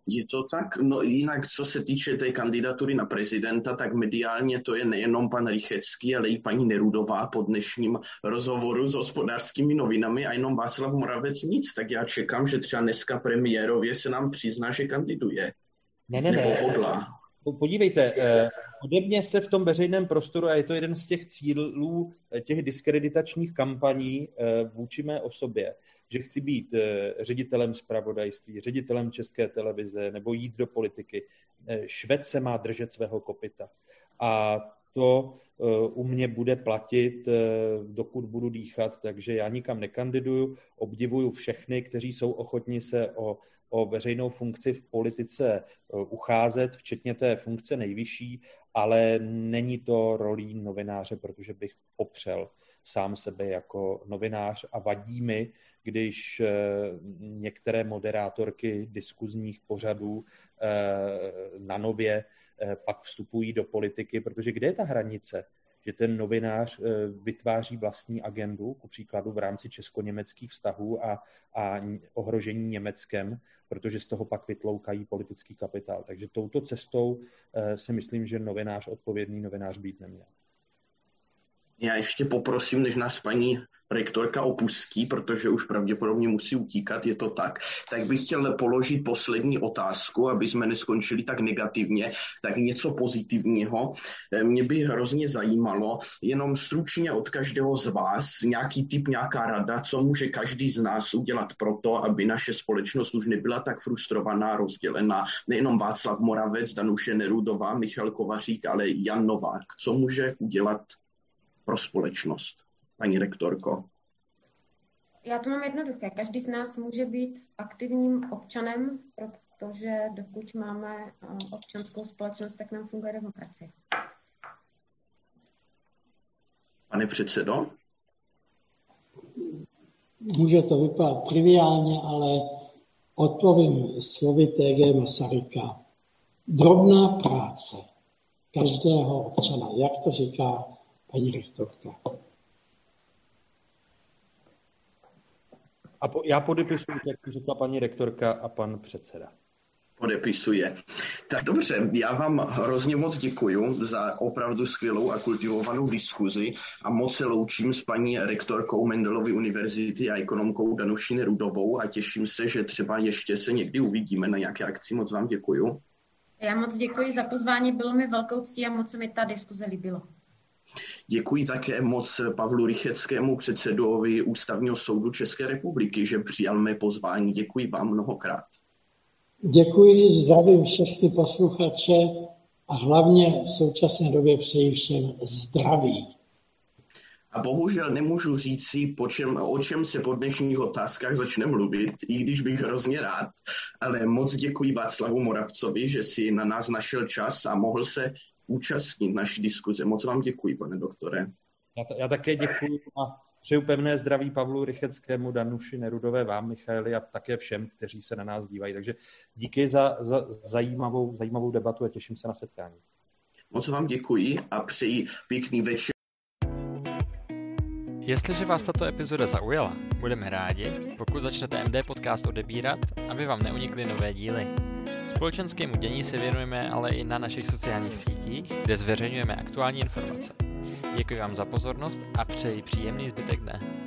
[SPEAKER 2] Je to tak? No jinak, co se týče té kandidatury na prezidenta, tak mediálně to je nejenom pan Rychecký, ale i paní Nerudová po dnešním rozhovoru s hospodářskými novinami a jenom Václav Moravec nic. Tak já čekám, že třeba dneska premiérově se nám přizná, že kandiduje.
[SPEAKER 5] Ne, ne, ne. Podívejte, eh, Podobně se v tom veřejném prostoru, a je to jeden z těch cílů eh, těch diskreditačních kampaní eh, vůči mé osobě, že chci být ředitelem zpravodajství, ředitelem české televize nebo jít do politiky. Šved se má držet svého kopita. A to u mě bude platit, dokud budu dýchat, takže já nikam nekandiduju, obdivuju všechny, kteří jsou ochotni se o o veřejnou funkci v politice e, ucházet, včetně té funkce nejvyšší, ale není to rolí novináře, protože bych popřel sám sebe jako novinář a vadí mi, když e, některé moderátorky diskuzních pořadů e, na nově pak vstupují do politiky, protože kde je ta hranice? Že ten novinář eh, vytváří vlastní agendu, ku příkladu v rámci česko-německých vztahů a, a ohrožení Německem, protože z toho pak vytloukají politický kapitál. Takže touto cestou eh, si myslím, že novinář, odpovědný novinář být neměl.
[SPEAKER 2] Já ještě poprosím, než nás paní rektorka opustí, protože už pravděpodobně musí utíkat, je to tak, tak bych chtěl položit poslední otázku, aby jsme neskončili tak negativně, tak něco pozitivního. Eh, mě by hrozně zajímalo, jenom stručně od každého z vás, nějaký typ, nějaká rada, co může každý z nás udělat pro to, aby naše společnost už nebyla tak frustrovaná, rozdělená. Nejenom Václav Moravec, Danuše Nerudová, Michal Kovařík, ale Jan Novák. Co může udělat pro společnost, paní rektorko?
[SPEAKER 3] Já to mám jednoduché. Každý z nás může být aktivním občanem, protože dokud máme eh, občanskou společnost, tak nám funguje demokracie.
[SPEAKER 2] Pane předsedo?
[SPEAKER 4] Může to vypadat triviálně, ale odpovím slovy T.G. Masaryka. Drobná práce každého občana, jak to říká paní rektorka.
[SPEAKER 5] A po, já podepisuji, jak řekla paní rektorka a pan předseda.
[SPEAKER 2] Podepisuje. Tak dobře, já vám hrozně moc děkuji za opravdu skvělou a kultivovanou diskuzi a moc se loučím s paní rektorkou Mendelovy univerzity a ekonomkou Danuší Nerudovou a těším se, že třeba ještě se někdy uvidíme na nějaké akci. Moc vám děkuji.
[SPEAKER 3] Já moc děkuji za pozvání, bylo mi velkou ctí a moc se mi ta diskuze líbilo.
[SPEAKER 2] Děkuji také moc Pavlu Rycheckému, předsedovi Ústavního soudu České republiky, že přijal mé pozvání. Děkuji vám mnohokrát.
[SPEAKER 4] Děkuji, zdravím všechny posluchače a hlavně v současné době přeji všem zdraví.
[SPEAKER 2] A bohužel nemůžu říct si, po čem, o čem se po dnešních otázkách začne mluvit, i když bych hrozně rád. Ale moc děkuji Václavu Moravcovi, že si na nás našel čas a mohl se účastnit naší diskuze. Moc vám děkuji, pane doktore.
[SPEAKER 5] Já, já také děkuji a Přeju pevné zdraví Pavlu Rycheckému, Danuši Nerudové, vám, Michaeli, a také všem, kteří se na nás dívají. Takže díky za, za zajímavou, zajímavou debatu a těším se na setkání.
[SPEAKER 2] Moc vám děkuji a přeji pěkný večer.
[SPEAKER 1] Jestliže vás tato epizoda zaujala, budeme rádi, pokud začnete MD Podcast odebírat, aby vám neunikly nové díly. Společenskému dění se věnujeme ale i na našich sociálních sítích, kde zveřejňujeme aktuální informace. Děkuji vám za pozornost a přeji příjemný zbytek dne.